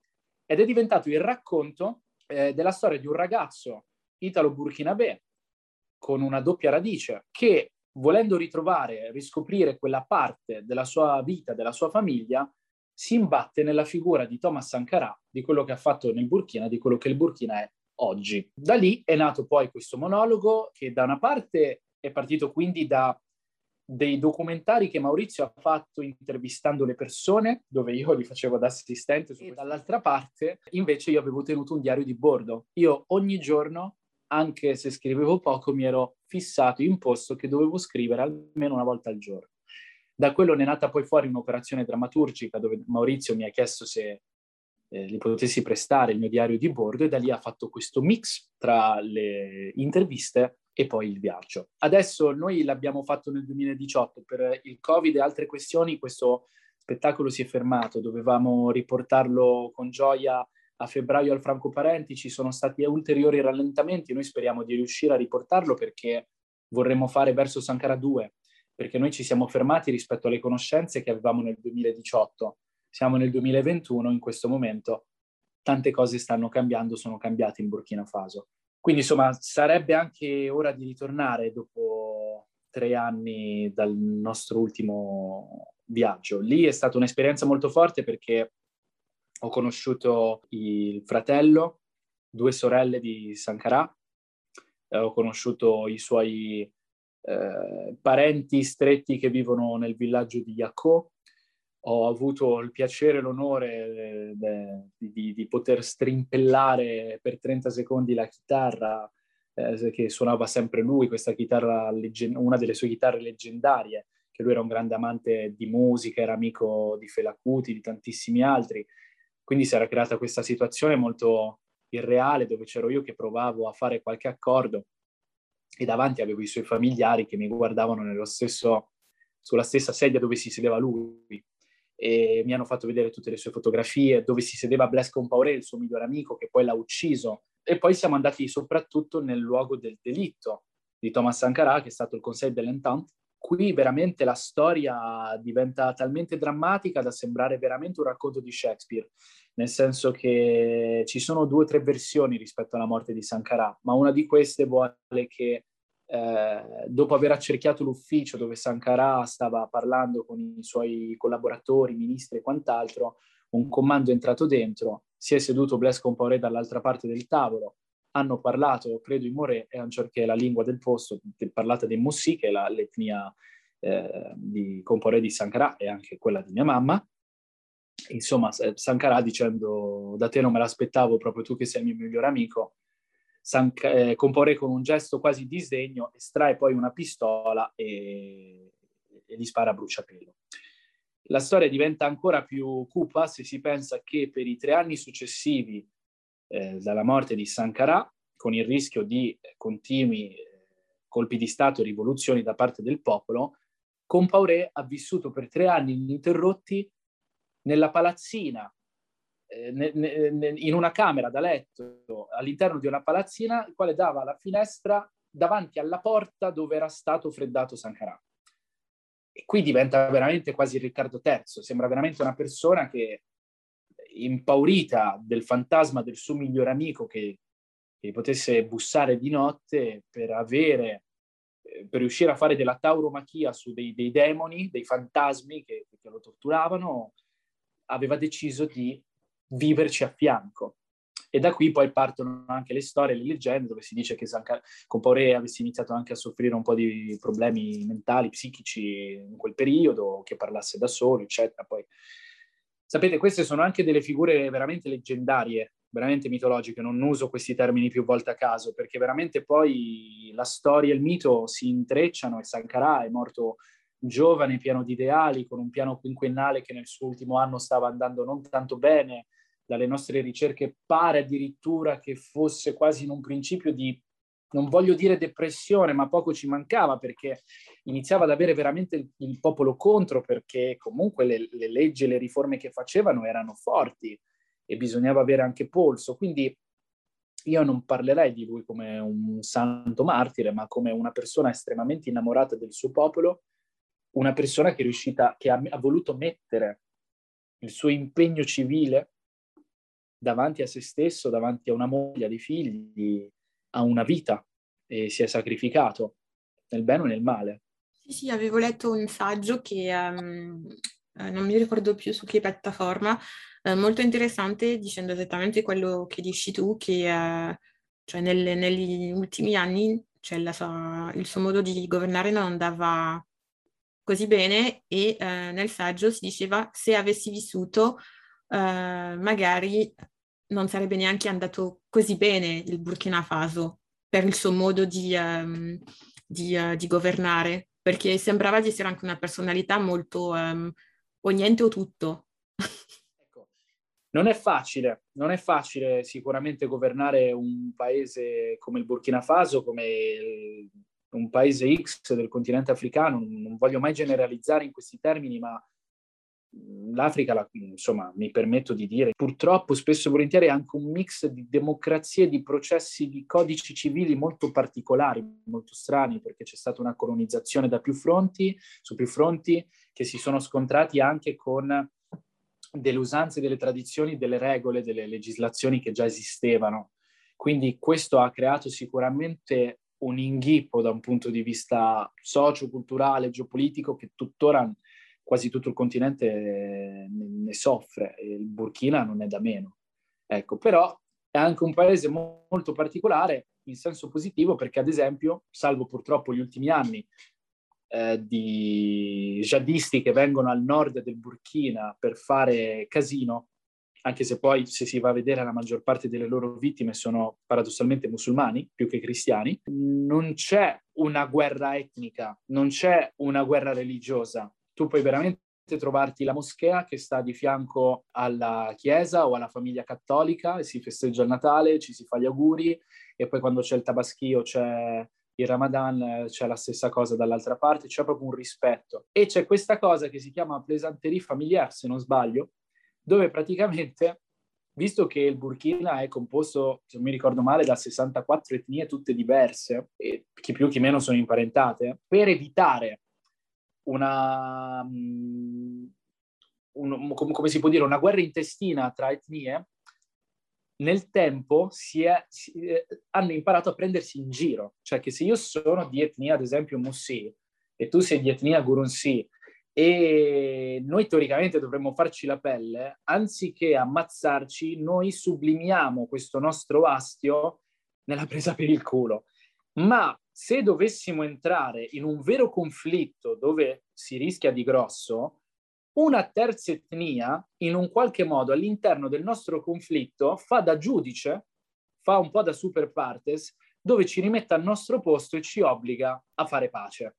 ed è diventato il racconto eh, della storia di un ragazzo italo-burkinabè con una doppia radice che volendo ritrovare, riscoprire quella parte della sua vita, della sua famiglia, si imbatte nella figura di Thomas Sankara, di quello che ha fatto nel Burkina, di quello che il Burkina è oggi. Da lì è nato poi questo monologo che da una parte è partito quindi da dei documentari che Maurizio ha fatto intervistando le persone, dove io li facevo da assistente, e dall'altra parte invece io avevo tenuto un diario di bordo. Io ogni giorno, anche se scrivevo poco, mi ero fissato, imposto che dovevo scrivere almeno una volta al giorno. Da quello ne è nata poi fuori un'operazione drammaturgica dove Maurizio mi ha chiesto se eh, gli potessi prestare il mio diario di bordo e da lì ha fatto questo mix tra le interviste e poi il viaggio. Adesso noi l'abbiamo fatto nel 2018 per il Covid e altre questioni, questo spettacolo si è fermato, dovevamo riportarlo con gioia a febbraio al Franco Parenti, ci sono stati ulteriori rallentamenti, noi speriamo di riuscire a riportarlo perché vorremmo fare verso Sankara 2, perché noi ci siamo fermati rispetto alle conoscenze che avevamo nel 2018 siamo nel 2021, in questo momento tante cose stanno cambiando, sono cambiate in Burkina Faso. Quindi insomma sarebbe anche ora di ritornare dopo tre anni dal nostro ultimo viaggio. Lì è stata un'esperienza molto forte perché ho conosciuto il fratello, due sorelle di Sankara, eh, ho conosciuto i suoi eh, parenti stretti che vivono nel villaggio di Yako, ho avuto il piacere e l'onore eh, di, di, poter strimpellare per 30 secondi la chitarra eh, che suonava sempre lui, questa chitarra, una delle sue chitarre leggendarie, che lui era un grande amante di musica, era amico di Fela Kuti, di tantissimi altri. Quindi si era creata questa situazione molto irreale dove c'ero io che provavo a fare qualche accordo e davanti avevo i suoi familiari che mi guardavano stesso, sulla stessa sedia dove si sedeva lui e mi hanno fatto vedere tutte le sue fotografie dove si sedeva Blaise Compaoré, il suo migliore amico, che poi l'ha ucciso. E poi siamo andati soprattutto nel luogo del delitto di Thomas Sankara, che è stato il Conseil de l'Entente. Qui veramente la storia diventa talmente drammatica da sembrare veramente un racconto di Shakespeare, nel senso che ci sono due o tre versioni rispetto alla morte di Sankara, ma una di queste vuole che eh, dopo aver accerchiato l'ufficio dove Sankara stava parlando con i suoi collaboratori, ministri e quant'altro, un comando è entrato dentro, si è seduto Blaise Compaoré dall'altra parte del tavolo, hanno parlato, credo, in Moré, e ancorché la lingua del posto, parlata dei Mossi, che è la, l'etnia eh, di Compaoré di Sankara e anche quella di mia mamma. Insomma, Sankara dicendo, da te non me l'aspettavo, proprio tu che sei il mio migliore amico, San, eh, comporre con un gesto quasi di sdegno, estrae poi una pistola e, e gli spara a bruciapelo. La storia diventa ancora più cupa se si pensa che per i tre anni successivi eh, dalla morte di Sankara, con il rischio di continui eh, colpi di Stato e rivoluzioni da parte del popolo, Compaoré ha vissuto per tre anni ininterrotti nella palazzina in una camera da letto all'interno di una palazzina, il quale dava la finestra davanti alla porta dove era stato freddato Sankara. E qui diventa veramente quasi Riccardo III, sembra veramente una persona che impaurita del fantasma del suo migliore amico che, che potesse bussare di notte per avere eh, per riuscire a fare della tauromachia su dei, dei demoni, dei fantasmi che, che, lo torturavano, aveva deciso di viverci a fianco. E da qui poi partono anche le storie, le leggende, dove si dice che Compaoré avesse iniziato anche a soffrire un po' di problemi mentali, psichici in quel periodo, che parlasse da solo, eccetera. Poi, sapete, queste sono anche delle figure veramente leggendarie, veramente mitologiche, non uso questi termini più volte a caso, perché veramente poi la storia e il mito si intrecciano e Sankara è morto giovane, pieno di ideali, con un piano quinquennale che nel suo ultimo anno stava andando non tanto bene, dalle nostre ricerche pare addirittura che fosse quasi in un principio di, non voglio dire depressione, ma poco ci mancava perché iniziava ad avere veramente il, il popolo contro perché comunque le, le leggi e le riforme che facevano erano forti e bisognava avere anche polso. Quindi io non parlerei di lui come un santo martire, ma come una persona estremamente innamorata del suo popolo, una persona che è riuscita, che ha, ha voluto mettere il suo impegno civile davanti a se stesso, davanti a una moglie, a dei figli, a una vita e si è sacrificato nel bene o nel male. Sì, sì, avevo letto un saggio che um, non mi ricordo più su che piattaforma, uh, molto interessante, dicendo esattamente quello che dici tu, che uh, cioè nelle, negli ultimi anni cioè sua, il suo modo di governare non andava così bene e uh, nel saggio si diceva se avessi vissuto magari non sarebbe neanche andato così bene il Burkina Faso per il suo modo di, um, di, uh, di governare, perché sembrava di essere anche una personalità molto um, o niente o tutto. Ecco, non è facile, non è facile sicuramente governare un paese come il Burkina Faso, come il, un paese X del continente africano, non voglio mai generalizzare in questi termini, ma l'Africa, la, insomma, mi permetto di dire, purtroppo spesso e volentieri è anche un mix di democrazie, di processi, di codici civili molto particolari, molto strani, perché c'è stata una colonizzazione da più fronti, su più fronti, che si sono scontrati anche con delle usanze, delle tradizioni, delle regole, delle legislazioni che già esistevano. Quindi questo ha creato sicuramente un inghippo da un punto di vista socio-culturale, geopolitico, che tuttora quasi tutto il continente ne, soffre il Burkina non è da meno. Ecco, però è anche un paese mo- molto particolare in senso positivo perché ad esempio, salvo purtroppo gli ultimi anni eh, di jihadisti che vengono al nord del Burkina per fare casino, anche se poi se si va a vedere la maggior parte delle loro vittime sono paradossalmente musulmani più che cristiani, non c'è una guerra etnica, non c'è una guerra religiosa, tu puoi veramente trovarti la moschea che sta di fianco alla chiesa o alla famiglia cattolica e si festeggia il Natale, ci si fa gli auguri e poi quando c'è il tabaschio c'è il Ramadan, c'è la stessa cosa dall'altra parte, c'è proprio un rispetto. E c'è questa cosa che si chiama plaisanterie familiare, se non sbaglio, dove praticamente, visto che il Burkina è composto, se non mi ricordo male, da 64 etnie tutte diverse, e chi più chi meno sono imparentate, per evitare una, mm, un, come si può dire, una guerra intestina tra etnie, nel tempo si è, si, eh, hanno imparato a prendersi in giro. Cioè che se io sono di etnia, ad esempio, Mussi, e tu sei di etnia Gurunsi, e noi teoricamente dovremmo farci la pelle, anziché ammazzarci, noi sublimiamo questo nostro astio nella presa per il culo. Ma se dovessimo entrare in un vero conflitto dove si rischia di grosso, una terza etnia, in un qualche modo all'interno del nostro conflitto, fa da giudice, fa un po' da super partes, dove ci rimette al nostro posto e ci obbliga a fare pace.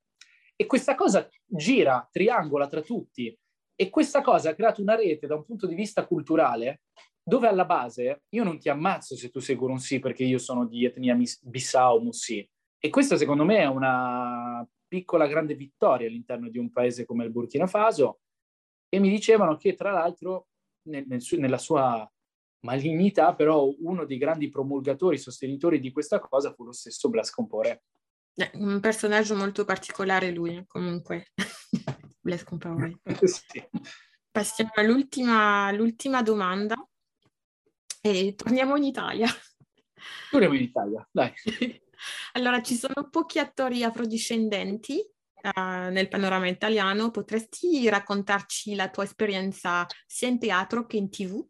E questa cosa gira, triangola tra tutti. E questa cosa ha creato una rete da un punto di vista culturale dove alla base io non ti ammazzo se tu sei Gurunsi perché io sono di etnia Bissau Mussi. E questa secondo me è una piccola grande vittoria all'interno di un paese come il Burkina Faso. E mi dicevano che tra l'altro nel, nel, nella sua malignità, però uno dei grandi promulgatori, sostenitori di questa cosa fu lo stesso Blas Compaoré. Eh, un personaggio molto particolare lui, comunque. Blas Compaoré. sì. Passiamo all'ultima, all'ultima domanda e torniamo in Italia. Torniamo in Italia, dai. allora, ci sono pochi attori afrodiscendenti uh, nel panorama italiano. Potresti raccontarci la tua esperienza sia in teatro che in tv?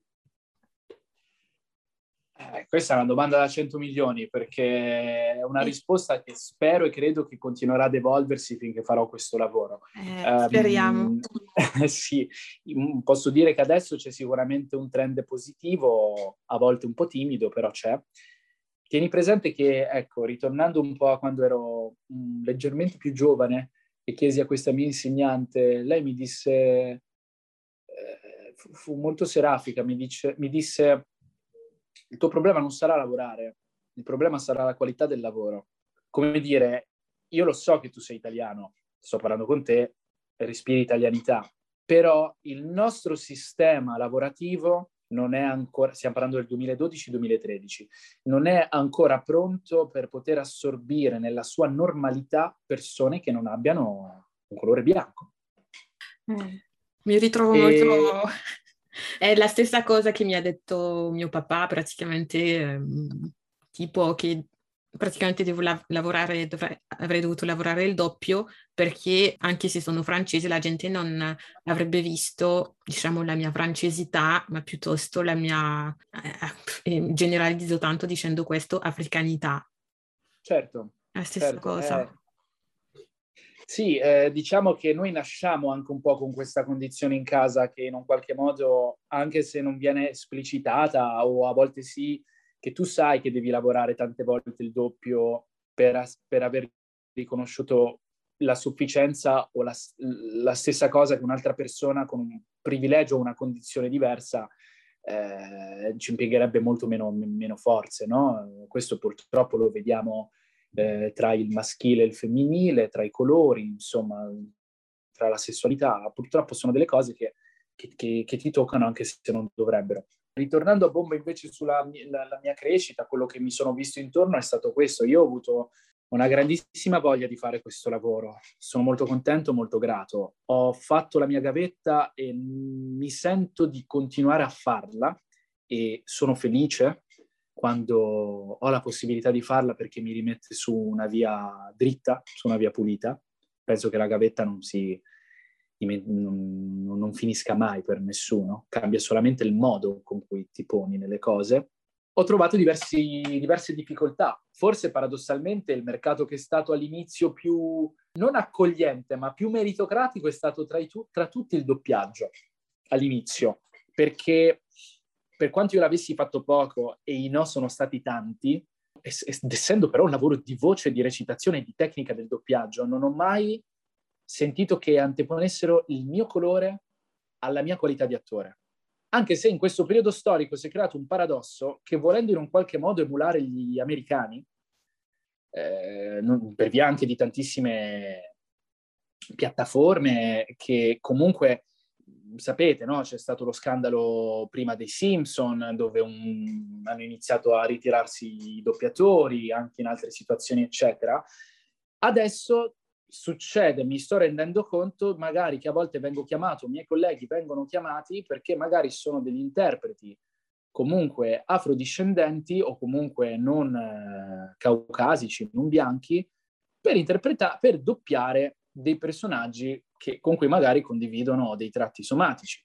Eh, questa è una domanda da 100 milioni perché è una risposta che spero e credo che continuerà ad evolversi finché farò questo lavoro. Eh, speriamo. Um, sì, posso dire che adesso c'è sicuramente un trend positivo, a volte un po' timido, però c'è. Tieni presente che, ecco, ritornando un po' a quando ero um, leggermente più giovane e chiesi a questa mia insegnante, lei mi disse, eh, fu, fu molto serafica, mi, dice, mi disse il tuo problema non sarà lavorare, il problema sarà la qualità del lavoro. Come dire, io lo so che tu sei italiano, sto parlando con te, respiri italianità, però il nostro sistema lavorativo non è ancora, stiamo parlando del 2012-2013, non è ancora pronto per poter assorbire nella sua normalità persone che non abbiano un colore bianco. Mm. Mi ritrovo e... molto è la stessa cosa che mi ha detto mio papà, praticamente, ehm, tipo che praticamente devo la- lavorare, dovrei, avrei dovuto lavorare il doppio perché anche se sono francese la gente non avrebbe visto, diciamo, la mia francesità, ma piuttosto la mia, eh, eh generalizzo tanto dicendo questo, africanità. Certo. La stessa certo, cosa. Eh sì, eh, diciamo che noi nasciamo anche un po' con questa condizione in casa che in un qualche modo, anche se non viene esplicitata o a volte sì, che tu sai che devi lavorare tante volte il doppio per, per aver riconosciuto la sufficienza o la, la, stessa cosa che un'altra persona con un privilegio o una condizione diversa eh, ci impiegherebbe molto meno, meno forze, no? Questo purtroppo lo vediamo eh, tra il maschile e il femminile, tra i colori, insomma, tra la sessualità. Purtroppo sono delle cose che, che, che, che ti toccano anche se non dovrebbero. Ritornando a bomba invece sulla la, la mia crescita, quello che mi sono visto intorno è stato questo. Io ho avuto una grandissima voglia di fare questo lavoro. Sono molto contento, molto grato. Ho fatto la mia gavetta e mi sento di continuare a farla e sono felice quando ho la possibilità di farla perché mi rimette su una via dritta, su una via pulita. Penso che la gavetta non si non, non finisca mai per nessuno, cambia solamente il modo con cui ti poni nelle cose. Ho trovato diversi, diverse difficoltà. Forse paradossalmente il mercato che è stato all'inizio più non accogliente, ma più meritocratico è stato tra, i, tra tutti il doppiaggio all'inizio, perché per quanto io l'avessi fatto poco e i no sono stati tanti, essendo però un lavoro di voce, di recitazione e di tecnica del doppiaggio, non ho mai sentito che anteponessero il mio colore alla mia qualità di attore. Anche se in questo periodo storico si è creato un paradosso che volendo in un qualche modo emulare gli americani, eh, non, per via anche di tantissime piattaforme che comunque sapete, no? c'è stato lo scandalo prima dei Simpson, dove un... hanno iniziato a ritirarsi i doppiatori, anche in altre situazioni, eccetera. Adesso succede, mi sto rendendo conto, magari che a volte vengo chiamato, i miei colleghi vengono chiamati perché magari sono degli interpreti comunque afrodiscendenti o comunque non eh, caucasici, non bianchi, per interpretare, per doppiare dei personaggi che, con cui magari condividono dei tratti somatici.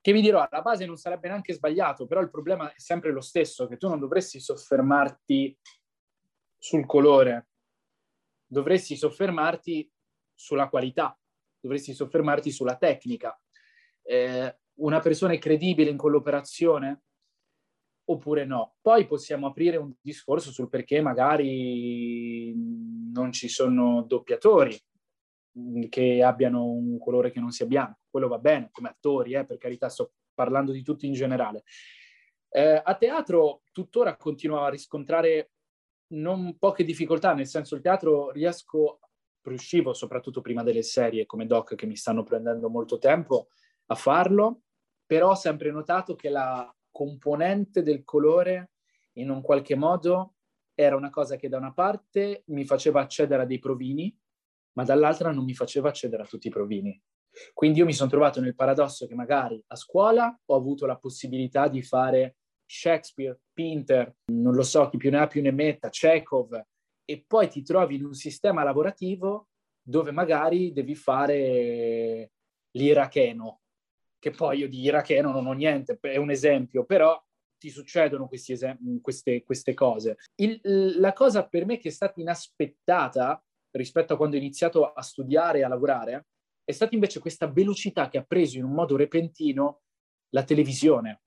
Che vi dirò, alla base non sarebbe neanche sbagliato, però il problema è sempre lo stesso, che tu non dovresti soffermarti sul colore, dovresti soffermarti sulla qualità, dovresti soffermarti sulla tecnica. Eh, una persona è credibile in quell'operazione? oppure no. Poi possiamo aprire un discorso sul perché magari non ci sono doppiatori che abbiano un colore che non sia bianco. Quello va bene come attori, eh, per carità, sto parlando di tutti in generale. Eh, a teatro tuttora continuo a riscontrare non poche difficoltà, nel senso il teatro riesco, riuscivo soprattutto prima delle serie come doc che mi stanno prendendo molto tempo a farlo, però ho sempre notato che la componente del colore in un qualche modo era una cosa che da una parte mi faceva accedere a dei provini, ma dall'altra non mi faceva accedere a tutti i provini. Quindi io mi sono trovato nel paradosso che magari a scuola ho avuto la possibilità di fare Shakespeare, Pinter, non lo so, chi più ne ha più ne metta, Chekhov, e poi ti trovi in un sistema lavorativo dove magari devi fare l'iracheno, che poi io di iracheno non ho niente, è un esempio, però ti succedono esem- queste, queste, cose. Il, la cosa per me che è stata inaspettata rispetto a quando ho iniziato a studiare e a lavorare è stata invece questa velocità che ha preso in un modo repentino la televisione,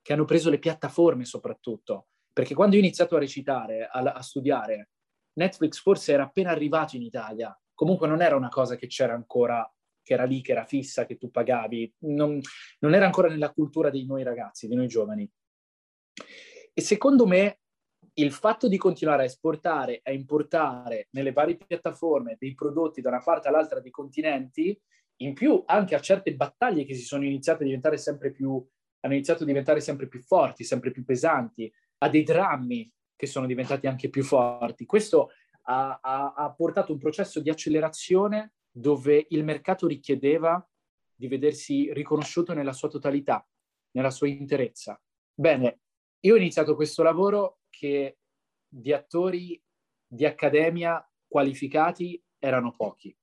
che hanno preso le piattaforme soprattutto. Perché quando ho iniziato a recitare, a, a studiare, Netflix forse era appena arrivato in Italia, comunque non era una cosa che c'era ancora che era lì, che era fissa, che tu pagavi, non, non era ancora nella cultura dei noi ragazzi, dei noi giovani. E secondo me il fatto di continuare a esportare, a importare nelle varie piattaforme dei prodotti da una parte all'altra dei continenti, in più anche a certe battaglie che si sono iniziate a diventare sempre più, hanno iniziato a diventare sempre più forti, sempre più pesanti, a dei drammi che sono diventati anche più forti. Questo ha, ha, ha portato un processo di accelerazione dove il mercato richiedeva di vedersi riconosciuto nella sua totalità, nella sua interezza. Bene, io ho iniziato questo lavoro che di attori di accademia qualificati erano pochi.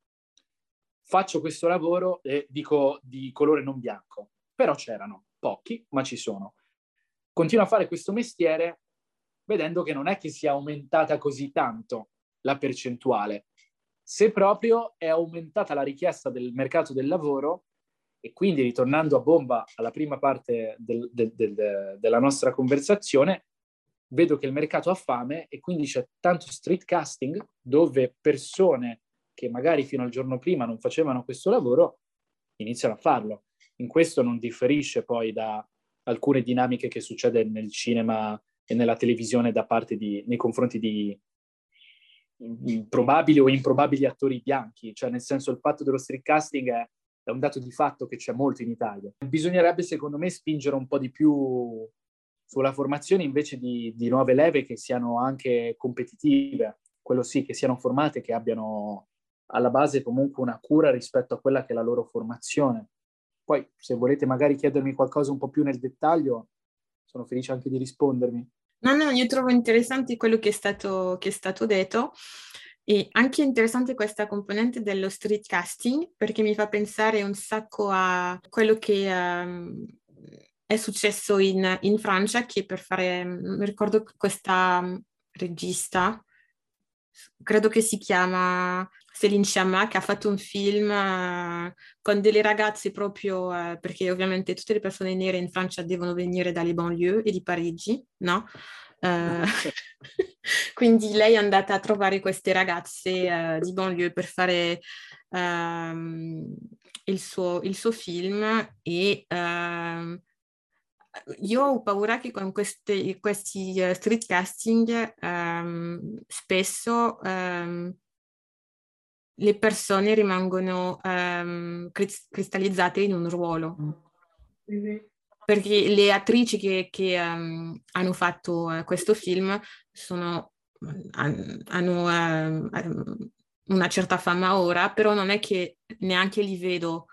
Faccio questo lavoro e dico di colore non bianco, però c'erano pochi, ma ci sono. Continuo a fare questo mestiere vedendo che non è che sia aumentata così tanto la percentuale se proprio è aumentata la richiesta del mercato del lavoro e quindi ritornando a bomba alla prima parte del, del, del, della nostra conversazione, vedo che il mercato ha fame e quindi c'è tanto street casting dove persone che magari fino al giorno prima non facevano questo lavoro iniziano a farlo. In questo non differisce poi da alcune dinamiche che succede nel cinema e nella televisione da parte di, nei confronti di, probabili o improbabili attori bianchi, cioè nel senso il fatto dello street casting è, è un dato di fatto che c'è molto in Italia. Bisognerebbe secondo me spingere un po' di più sulla formazione invece di, di nuove leve che siano anche competitive, quello sì, che siano formate, che abbiano alla base comunque una cura rispetto a quella che è la loro formazione. Poi se volete magari chiedermi qualcosa un po' più nel dettaglio, sono felice anche di rispondermi. No, no, io trovo interessante quello che è stato, che è stato detto e anche interessante questa componente dello street casting perché mi fa pensare un sacco a quello che um, è successo in, in, Francia che per fare, mi ricordo questa um, regista, credo che si chiama Céline Sciamma che ha fatto un film uh, con delle ragazze proprio, uh, perché ovviamente tutte le persone nere in Francia devono venire dalle banlieue e di Parigi, no? Uh, quindi lei è andata a trovare queste ragazze di banlieue per fare ehm, il suo, il, suo, film e ehm, io ho paura che con queste, questi street casting um, spesso um, le persone rimangono um, cristallizzate in un ruolo. Mm-hmm. Perché le attrici che, che hanno fatto uh, questo film sono, hanno uh, una certa fama ora, però non è che neanche li vedo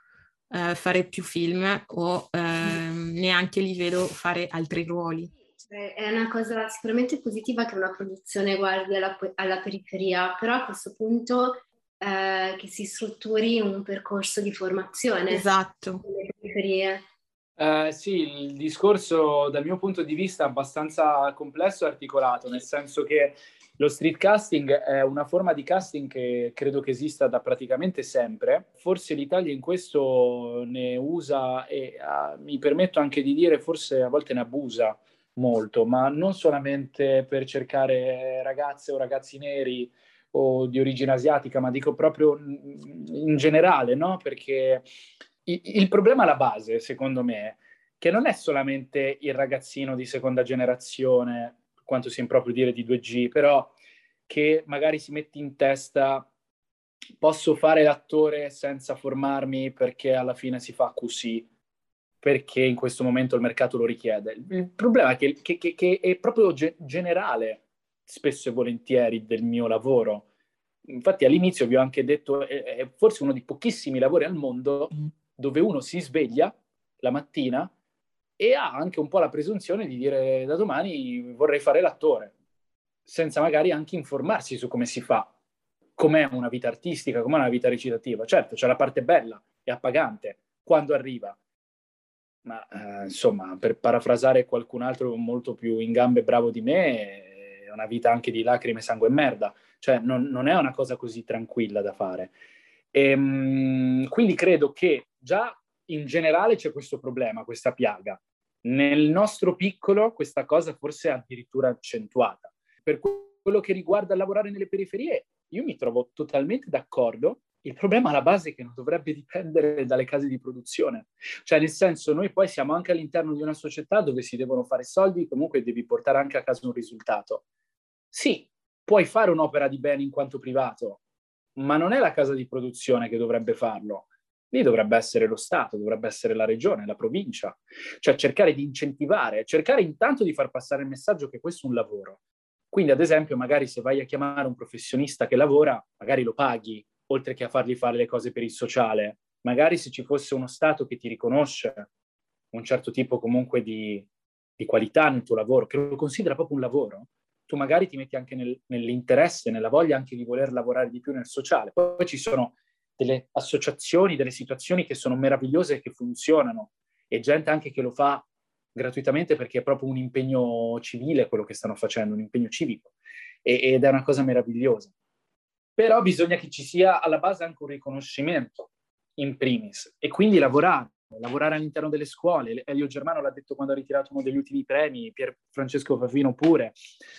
uh, fare più film o ehm, neanche li vedo fare altri ruoli. È una cosa sicuramente positiva che una produzione guardi alla, alla periferia, però a questo punto eh, che si strutturi un percorso di formazione. Esatto. Nelle periferie. Eh, sì, il discorso dal mio punto di vista è abbastanza complesso e articolato, nel senso che lo street casting è una forma di casting che credo che esista da praticamente sempre. Forse l'Italia in questo ne usa e uh, mi permetto anche di dire forse a volte ne abusa molto, ma non solamente per cercare ragazze o ragazzi neri o di origine asiatica, ma dico proprio in generale, no? Perché il, problema alla base, secondo me, che non è solamente il ragazzino di seconda generazione, quanto sia improprio dire di 2G, però che magari si mette in testa posso fare l'attore senza formarmi perché alla fine si fa così. perché in questo momento il mercato lo richiede. Il problema è che, che, che, che è proprio ge- generale, spesso e volentieri, del mio lavoro. Infatti all'inizio vi ho anche detto, è, è forse uno dei pochissimi lavori al mondo dove uno si sveglia la mattina e ha anche un po' la presunzione di dire da domani vorrei fare l'attore, senza magari anche informarsi su come si fa, com'è una vita artistica, com'è una vita recitativa. Certo, c'è la parte bella e appagante quando arriva, ma eh, insomma, per parafrasare qualcun altro molto più in gambe bravo di me, è una vita anche di lacrime, sangue e merda, cioè non, non è una cosa così tranquilla da fare. E, ehm, quindi credo che già in generale c'è questo problema, questa piaga. Nel nostro piccolo questa cosa forse è addirittura accentuata. Per quello che riguarda lavorare nelle periferie, io mi trovo totalmente d'accordo. Il problema alla base è che non dovrebbe dipendere dalle case di produzione. Cioè, nel senso, noi poi siamo anche all'interno di una società dove si devono fare soldi, comunque devi portare anche a casa un risultato. Sì, puoi fare un'opera di bene in quanto privato, ma non è la casa di produzione che dovrebbe farlo. Lì dovrebbe essere lo Stato, dovrebbe essere la regione, la provincia. Cioè cercare di incentivare, cercare intanto di far passare il messaggio che questo è un lavoro. Quindi, ad esempio, magari se vai a chiamare un professionista che lavora, magari lo paghi, oltre che a fargli fare le cose per il sociale. Magari se ci fosse uno Stato che ti riconosce un certo tipo comunque di, di qualità nel tuo lavoro, che lo considera proprio un lavoro, tu magari ti metti anche nel, nell'interesse, nella voglia anche di voler lavorare di più nel sociale. Poi ci sono delle associazioni, delle situazioni che sono meravigliose e che funzionano. E gente anche che lo fa gratuitamente perché è proprio un impegno civile quello che stanno facendo, un impegno civico. E, ed è una cosa meravigliosa. Però bisogna che ci sia alla base anche un riconoscimento in primis. E quindi lavorare lavorare all'interno delle scuole. Elio Germano l'ha detto quando ha ritirato uno degli ultimi premi, Pier Francesco Favino pure,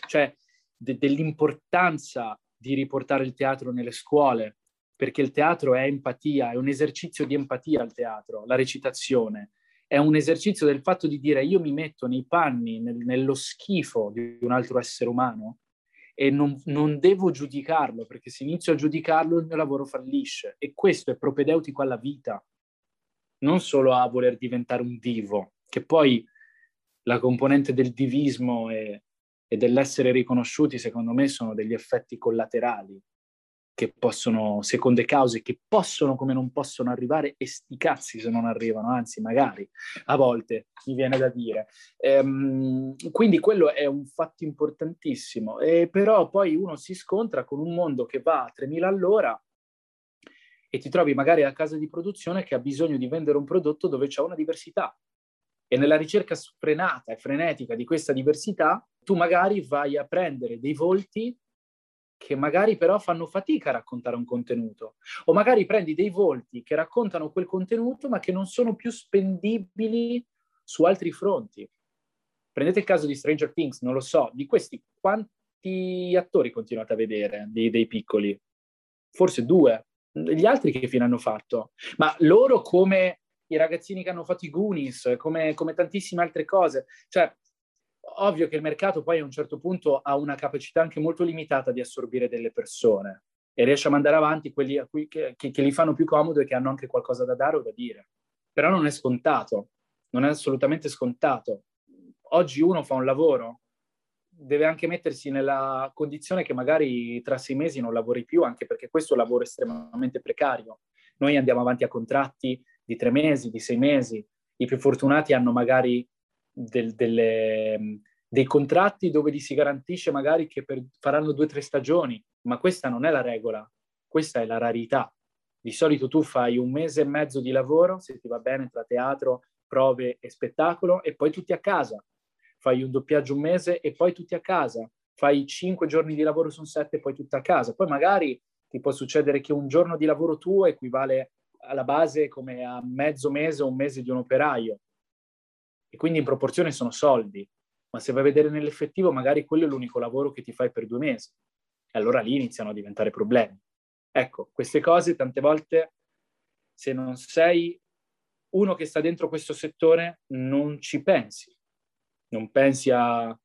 cioè de- dell'importanza di riportare il teatro nelle scuole, perché il teatro è empatia, è un esercizio di empatia al teatro, la recitazione. È un esercizio del fatto di dire io mi metto nei panni, nel, nello schifo di un altro essere umano e non, non, devo giudicarlo, perché se inizio a giudicarlo il mio lavoro fallisce. E questo è propedeutico alla vita non solo a voler diventare un divo, che poi la componente del divismo e, e dell'essere riconosciuti, secondo me, sono degli effetti collaterali che possono, seconde cause, che possono come non possono arrivare e sti cazzi se non arrivano, anzi magari a volte mi viene da dire. Ehm, quindi quello è un fatto importantissimo, e però poi uno si scontra con un mondo che va a 3000 all'ora e ti trovi magari a casa di produzione che ha bisogno di vendere un prodotto dove c'è una diversità. E nella ricerca sfrenata e frenetica di questa diversità, tu magari vai a prendere dei volti che magari però fanno fatica a raccontare un contenuto. O magari prendi dei volti che raccontano quel contenuto ma che non sono più spendibili su altri fronti. Prendete il caso di Stranger Things, non lo so, di questi quanti attori continuate a vedere, dei, dei piccoli? Forse due, gli altri che fine hanno fatto? Ma loro come i ragazzini che hanno fatto i Goonies, come, come tantissime altre cose. Cioè, ovvio che il mercato poi a un certo punto ha una capacità anche molto limitata di assorbire delle persone e riesce a mandare avanti quelli a cui, che, che, che li fanno più comodo e che hanno anche qualcosa da dare o da dire. Però non è scontato, non è assolutamente scontato. Oggi uno fa un lavoro deve anche mettersi nella condizione che magari tra sei mesi non lavori più, anche perché questo è un lavoro estremamente precario. Noi andiamo avanti a contratti di tre mesi, di sei mesi. I più fortunati hanno magari del, delle, dei contratti dove gli si garantisce magari che per, faranno due o tre stagioni, ma questa non è la regola, questa è la rarità. Di solito tu fai un mese e mezzo di lavoro, se ti va bene, tra teatro, prove e spettacolo, e poi tutti a casa fai un doppiaggio un mese e poi tutti a casa, fai cinque giorni di lavoro su sette e poi tutti a casa. Poi magari ti può succedere che un giorno di lavoro tuo equivale alla base come a mezzo mese o un mese di un operaio. E quindi in proporzione sono soldi, ma se vai a vedere nell'effettivo magari quello è l'unico lavoro che ti fai per due mesi. E allora lì iniziano a diventare problemi. Ecco, queste cose tante volte, se non sei uno che sta dentro questo settore, non ci pensi non pensi al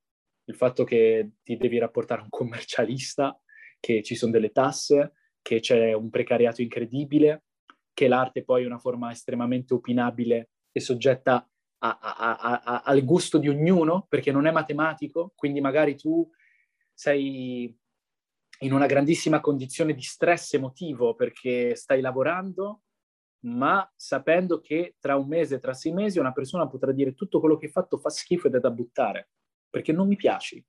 fatto che ti devi rapportare a un commercialista, che ci sono delle tasse, che c'è un precariato incredibile, che l'arte poi è una forma estremamente opinabile è soggetta a, a, a, al gusto di ognuno, perché non è matematico, quindi magari tu sei in una grandissima condizione di stress emotivo perché stai lavorando, ma sapendo che tra un mese, tra sei mesi, una persona potrà dire tutto quello che hai fatto fa schifo ed è da buttare, perché non mi piaci.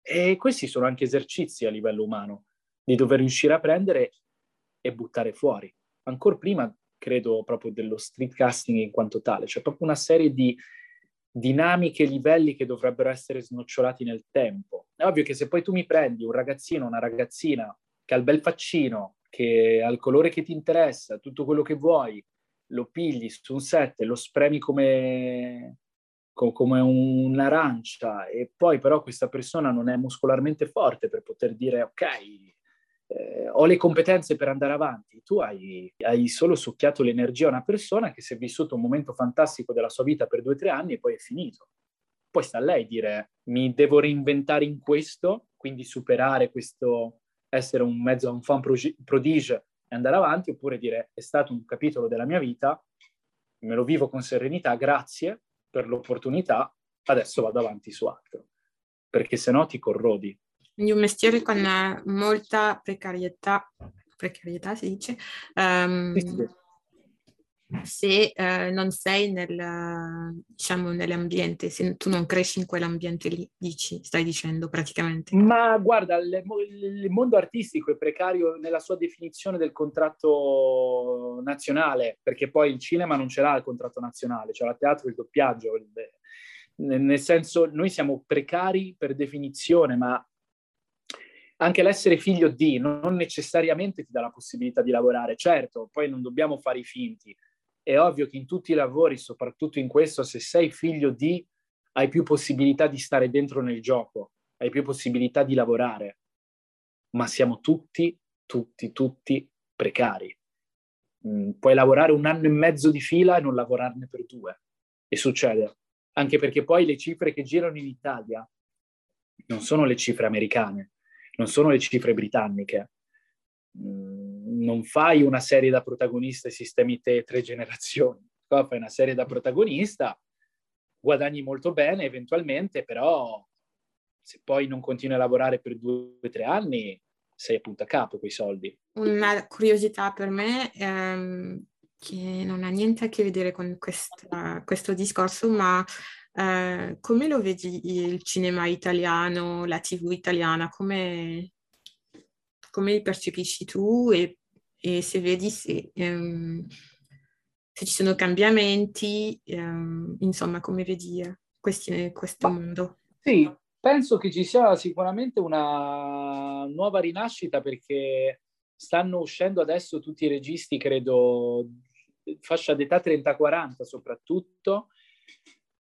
E questi sono anche esercizi a livello umano, di dover riuscire a prendere e buttare fuori. Ancora prima, credo, proprio dello street casting in quanto tale, cioè proprio una serie di dinamiche livelli che dovrebbero essere snocciolati nel tempo. È ovvio che se poi tu mi prendi un ragazzino, una ragazzina che ha il bel faccino, che ha il colore che ti interessa, tutto quello che vuoi, lo pigli su un set lo spremi come, come un'arancia e poi però questa persona non è muscolarmente forte per poter dire ok, eh, ho le competenze per andare avanti, tu hai, hai, solo succhiato l'energia a una persona che si è vissuto un momento fantastico della sua vita per due o tre anni e poi è finito. Poi sta a lei dire mi devo reinventare in questo, quindi superare questo essere un mezzo, un fan prodige e andare avanti, oppure dire è stato un capitolo della mia vita, me lo vivo con serenità, grazie per l'opportunità, adesso vado avanti su altro, perché se no ti corrodi quindi un mestiere con molta precarietà, precarietà si dice, um, se uh, non sei nel, diciamo, nell'ambiente, se tu non cresci in quell'ambiente lì, dici, stai dicendo praticamente. Ma guarda, il, il mondo artistico è precario nella sua definizione del contratto nazionale, perché poi il cinema non ce l'ha il contratto nazionale, c'è la teatro il doppiaggio, il, nel senso noi siamo precari per definizione, ma anche l'essere figlio di non necessariamente ti dà la possibilità di lavorare. Certo, poi non dobbiamo fare i finti. È ovvio che in tutti i lavori, soprattutto in questo, se sei figlio di, hai più possibilità di stare dentro nel gioco, hai più possibilità di lavorare. Ma siamo tutti, tutti, tutti precari. Mm, puoi lavorare un anno e mezzo di fila e non lavorarne per due. E succede. Anche perché poi le cifre che girano in Italia non sono le cifre americane non sono le cifre britanniche. Mm, non fai una serie da protagonista e sistemi te tre generazioni. Qua fai una serie da protagonista, guadagni molto bene eventualmente, però se poi non continui a lavorare per due o tre anni, sei appunto a capo quei soldi. Una curiosità per me ehm, che non ha niente a che vedere con questa, questo discorso, ma eh, come lo vedi il cinema italiano, la TV italiana? Come, come li percepisci tu e, e se vedi se, um, se, ci sono cambiamenti, um, insomma, come vedi eh, questi, questo mondo? Sì, penso che ci sia sicuramente una nuova rinascita perché stanno uscendo adesso tutti i registi, credo, fascia d'età 30-40 soprattutto,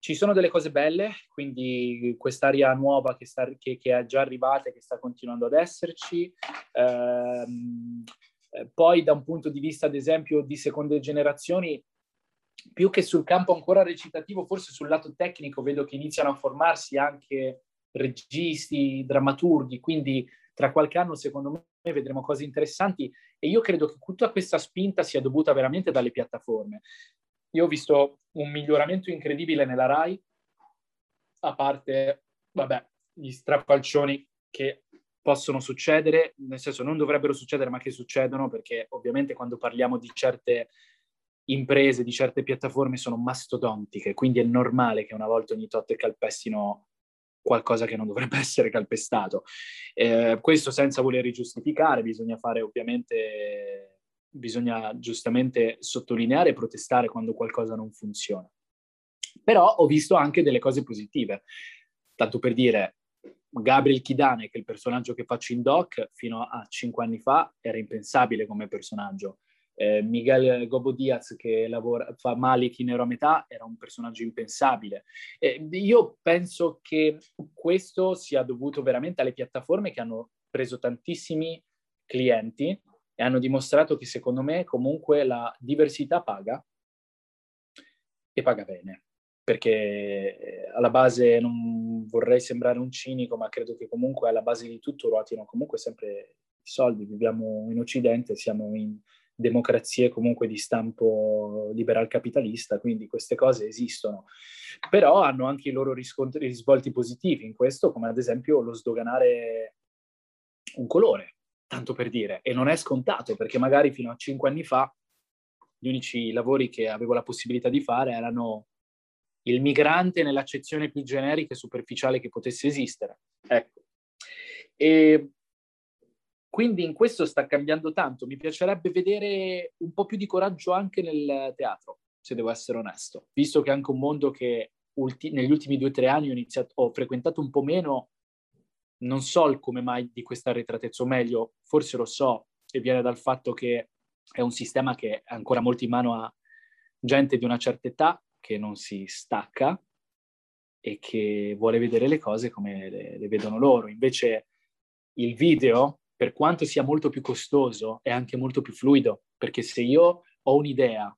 ci sono delle cose belle, quindi quest'aria nuova che, sta, che, che è già arrivata e che sta continuando ad esserci. Ehm, eh, poi da un punto di vista, ad esempio, di seconde generazioni, più che sul campo ancora recitativo, forse sul lato tecnico vedo che iniziano a formarsi anche registi, drammaturghi, quindi tra qualche anno secondo me vedremo cose interessanti e io credo che tutta questa spinta sia dovuta veramente dalle piattaforme. Io ho visto un miglioramento incredibile nella RAI, a parte, vabbè, gli strappalcioni che possono succedere, nel senso non dovrebbero succedere, ma che succedono, perché ovviamente quando parliamo di certe imprese, di certe piattaforme sono mastodontiche, quindi è normale che una volta ogni tot calpestino qualcosa che non dovrebbe essere calpestato. Eh, questo senza voler giustificare, bisogna fare ovviamente bisogna giustamente sottolineare e protestare quando qualcosa non funziona. Però ho visto anche delle cose positive. Tanto per dire, Gabriel Kidane, che è il personaggio che faccio in doc, fino a cinque anni fa era impensabile come personaggio. Eh, Miguel Gobo Diaz, che lavora, fa Malik in Nero a metà, era un personaggio impensabile. Eh, io penso che questo sia dovuto veramente alle piattaforme che hanno preso tantissimi clienti e hanno dimostrato che secondo me comunque la diversità paga e paga bene, perché eh, alla base non vorrei sembrare un cinico, ma credo che comunque alla base di tutto ruotino comunque sempre i soldi, viviamo in Occidente, siamo in, democrazie comunque di stampo liberal capitalista, quindi queste cose esistono, però hanno anche i loro riscontri, risvolti positivi. In questo, come ad esempio lo sdoganare un colore, tanto per dire, e non è scontato perché magari fino a cinque anni fa gli unici lavori che avevo la possibilità di fare erano il migrante nell'accezione più generica e superficiale che potesse esistere. Ecco. E quindi in questo sta cambiando tanto. Mi piacerebbe vedere un po' più di coraggio anche nel teatro, se devo essere onesto, visto che è anche un mondo che ulti- negli ultimi due o tre anni ho, iniziato, ho frequentato un po' meno. Non so il come mai di questa arretratezza, o meglio, forse lo so, e viene dal fatto che è un sistema che è ancora molto in mano a gente di una certa età che non si stacca e che vuole vedere le cose come le, le vedono loro. Invece il video per quanto sia molto più costoso, è anche molto più fluido, perché se io ho un'idea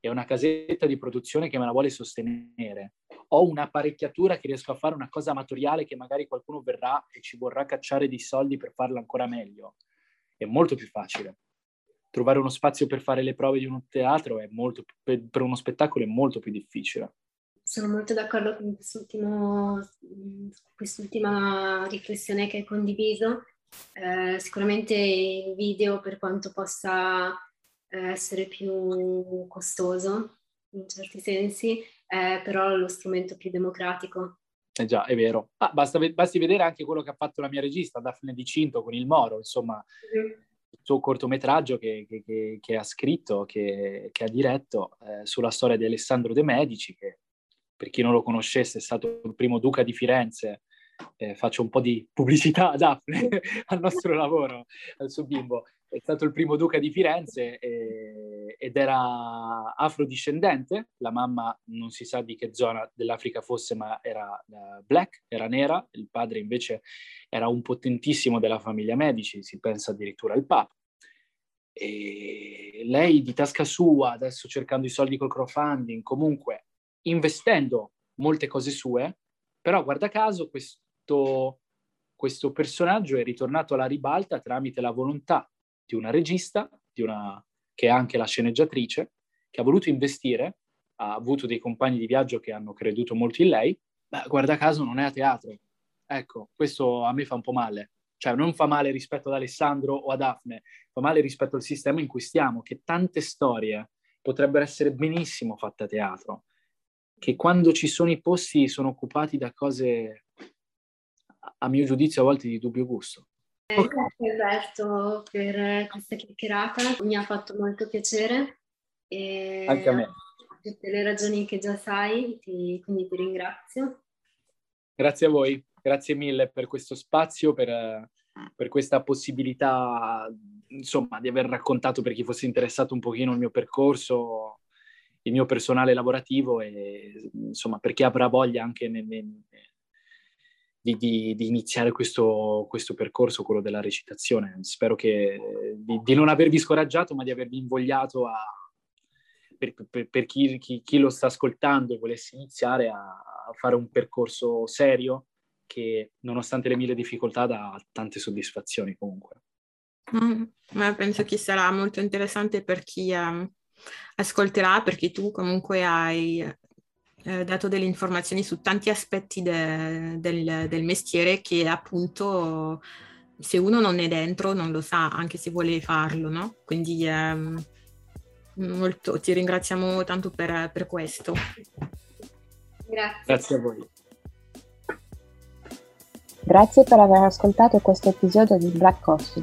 e una casetta di produzione che me la vuole sostenere, ho un'apparecchiatura che riesco a fare una cosa amatoriale che magari qualcuno verrà e ci vorrà cacciare dei soldi per farla ancora meglio, è molto più facile. Trovare uno spazio per fare le prove di un teatro è molto, per uno spettacolo è molto più difficile. Sono molto d'accordo con quest'ultima riflessione che hai condiviso eh, sicuramente il video, per quanto possa eh, essere più costoso in certi sensi, è però lo strumento più democratico. Eh già, è vero. Ah, basta, basti vedere anche quello che ha fatto la mia regista, Daphne Di Cinto, con il Moro, insomma, mm-hmm. il suo cortometraggio che, che, che, che ha scritto, che, ha diretto eh, sulla storia di Alessandro De Medici, che per chi non lo conoscesse è stato il primo duca di Firenze eh, faccio un po' di pubblicità a Daphne, al nostro lavoro, al suo bimbo. È stato il primo duca di Firenze eh, ed era afrodiscendente, la mamma non si sa di che zona dell'Africa fosse, ma era uh, black, era nera, il padre invece era un potentissimo della famiglia Medici, si pensa addirittura al Papa. E lei di tasca sua, adesso cercando i soldi col crowdfunding, comunque investendo molte cose sue, però guarda caso questo, questo personaggio è ritornato alla ribalta tramite la volontà di una regista, di una, che è anche la sceneggiatrice, che ha voluto investire, ha avuto dei compagni di viaggio che hanno creduto molto in lei, ma guarda caso non è a teatro. Ecco, questo a me fa un po' male. Cioè non fa male rispetto ad Alessandro o a Daphne, fa male rispetto al sistema in cui stiamo, che tante storie potrebbero essere benissimo fatte a teatro, che quando ci sono i posti sono occupati da cose a mio giudizio a volte di dubbio gusto. Grazie Alberto per questa chiacchierata, mi ha fatto molto piacere. E Anche a me. Per tutte le ragioni che già sai, ti, quindi ti ringrazio. Grazie a voi, grazie mille per questo spazio, per, per questa possibilità, insomma, di aver raccontato per chi fosse interessato un pochino il mio percorso, il mio personale lavorativo e insomma per chi avrà voglia anche nel, di, di, di iniziare questo, questo, percorso, quello della recitazione. Spero che, di, di, non avervi scoraggiato, ma di avervi invogliato a, per, per, per chi, chi, chi, lo sta ascoltando e volesse iniziare a, fare un percorso serio che, nonostante le mille difficoltà, dà tante soddisfazioni comunque. Mm, ma penso che sarà molto interessante per chi um, ascolterà, perché tu comunque hai eh, dato delle informazioni su tanti aspetti de, del, del, mestiere che appunto se uno non è dentro non lo sa, anche se vuole farlo, no? Quindi ehm, molto, ti ringraziamo tanto per, per questo. Grazie. Grazie a voi. Grazie per aver ascoltato questo episodio di Black Coffee.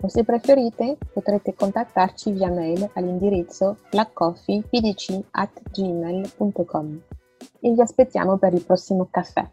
O se preferite potrete contattarci via mail all'indirizzo blackcoffeepdc.gmail.com e vi aspettiamo per il prossimo caffè.